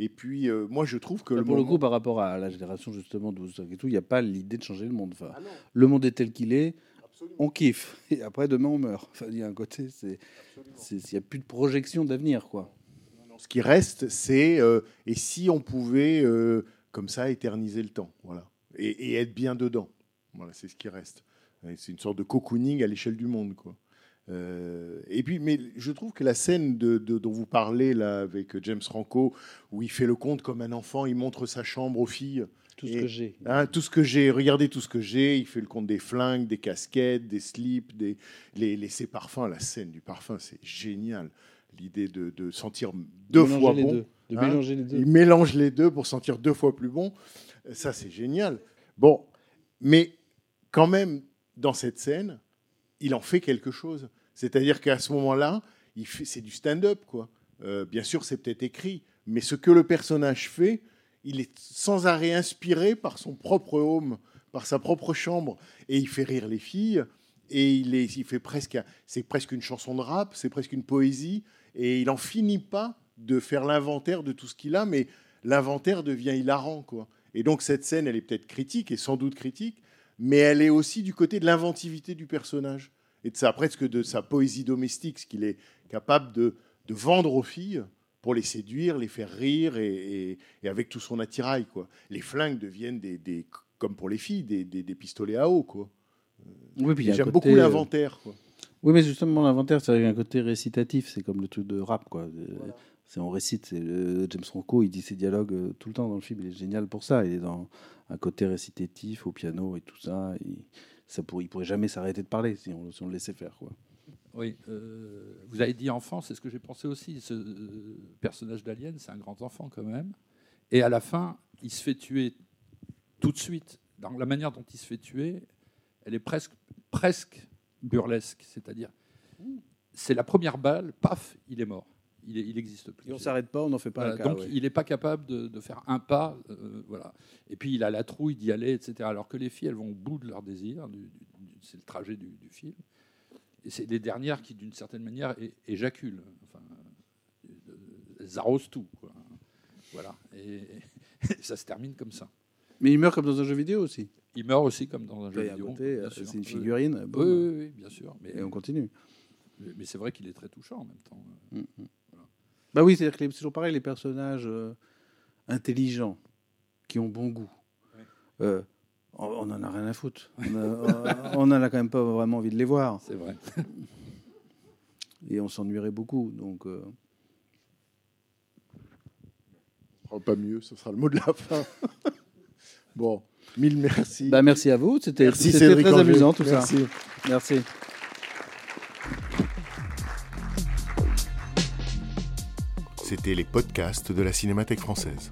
Et puis, euh, moi, je trouve que le pour le coup, par rapport à la génération justement de Woodstock et tout, il n'y a pas l'idée de changer le monde. Enfin, Ah le monde est tel qu'il est, on kiffe. Et après, demain, on meurt. Enfin, il y a un côté, c'est, il n'y a plus de projection d'avenir, quoi. Ce qui reste, c'est euh, et si on pouvait euh, comme ça éterniser le temps, voilà, et, et être bien dedans. Voilà, c'est ce qui reste. C'est une sorte de cocooning à l'échelle du monde, quoi. Euh, et puis, mais je trouve que la scène de, de- dont vous parlez là avec James Franco, où il fait le compte comme un enfant, il montre sa chambre aux filles. Tout ce Et- que j'ai. Hein, tout ce que j'ai, regardez tout ce que j'ai. Il fait le compte des flingues, des casquettes, des slips, des, les, les- ses parfums. La scène du parfum, c'est génial. L'idée de, de sentir deux fois bon. deux, de Hein mélanger les deux. Il mélange les deux pour sentir deux fois plus bon. Ça, c'est génial. Bon, mais quand même, dans cette scène, il en fait quelque chose. C'est-à-dire qu'à ce moment-là, c'est du stand-up, quoi. Euh, bien sûr, c'est peut-être écrit, mais ce que le personnage fait, il est sans arrêt inspiré par son propre home, par sa propre chambre, et il fait rire les filles. Et il, il fait presque, c'est presque une chanson de rap, c'est presque une poésie, et il en finit pas de faire l'inventaire de tout ce qu'il a, mais l'inventaire devient hilarant, quoi. Et donc cette scène, elle est peut-être critique, et sans doute critique, mais elle est aussi du côté de l'inventivité du personnage et de sa presque de sa poésie domestique, ce qu'il est capable de, de vendre aux filles pour les séduire, les faire rire et, et- et avec tout son attirail. Quoi. Les flingues deviennent des, des- comme pour les filles, des, des- des pistolets à eau. Quoi. Oui, puis a J'aime beaucoup euh, l'inventaire. quoi. Oui, mais justement, l'inventaire, c'est un côté récitatif. C'est comme le truc de rap, quoi. On récite. James Franco, il dit ses dialogues euh, tout le temps dans le film. Il est génial pour ça. Il est dans un côté récitatif au piano et tout ça. Il, ça pourrait, il pourrait jamais s'arrêter de parler si on, si on le laissait faire, quoi. Oui, euh, vous avez dit enfant, c'est ce que j'ai pensé aussi. Ce euh, personnage d'Alien, c'est un grand enfant quand même. Et à la fin, il se fait tuer tout de suite. Dans la manière dont il se fait tuer, elle est presque, presque burlesque. C'est-à-dire, c'est la première balle, paf, il est mort. Il, est- il existe plus. Et on s'arrête pas, on n'en fait pas Voilà, un cas. donc ouais. il n'est pas capable de, de faire un pas, euh, voilà. Et puis il a la trouille d'y aller, etc. Alors que les filles, elles vont au bout de leur désir. c'est le trajet du, du film. Et c'est les dernières qui, d'une certaine manière, éjaculent. Enfin, euh, elles arrosent tout. quoi. Voilà. Et, et ça se termine comme ça. Mais il meurt comme dans un jeu vidéo aussi. Il meurt aussi comme dans un jeu vidéo. euh, c'est une figurine, Oui, oui, oui, bien sûr. Mais, Et on continue. Mais, mais c'est vrai qu'il est très touchant en même temps. Bah oui, c'est-à-dire que c'est toujours pareil, les personnages euh, intelligents, qui ont bon goût. Euh, on on en a rien à foutre. On a- on en a quand même pas vraiment envie de les voir. C'est vrai. Et on s'ennuierait beaucoup. Donc, euh, Oh, pas mieux, ce sera le mot de la fin. bon, mille merci. bah merci à vous. C'était Merci, très amusant tout Merci. ça. Merci. C'était les podcasts de la Cinémathèque française.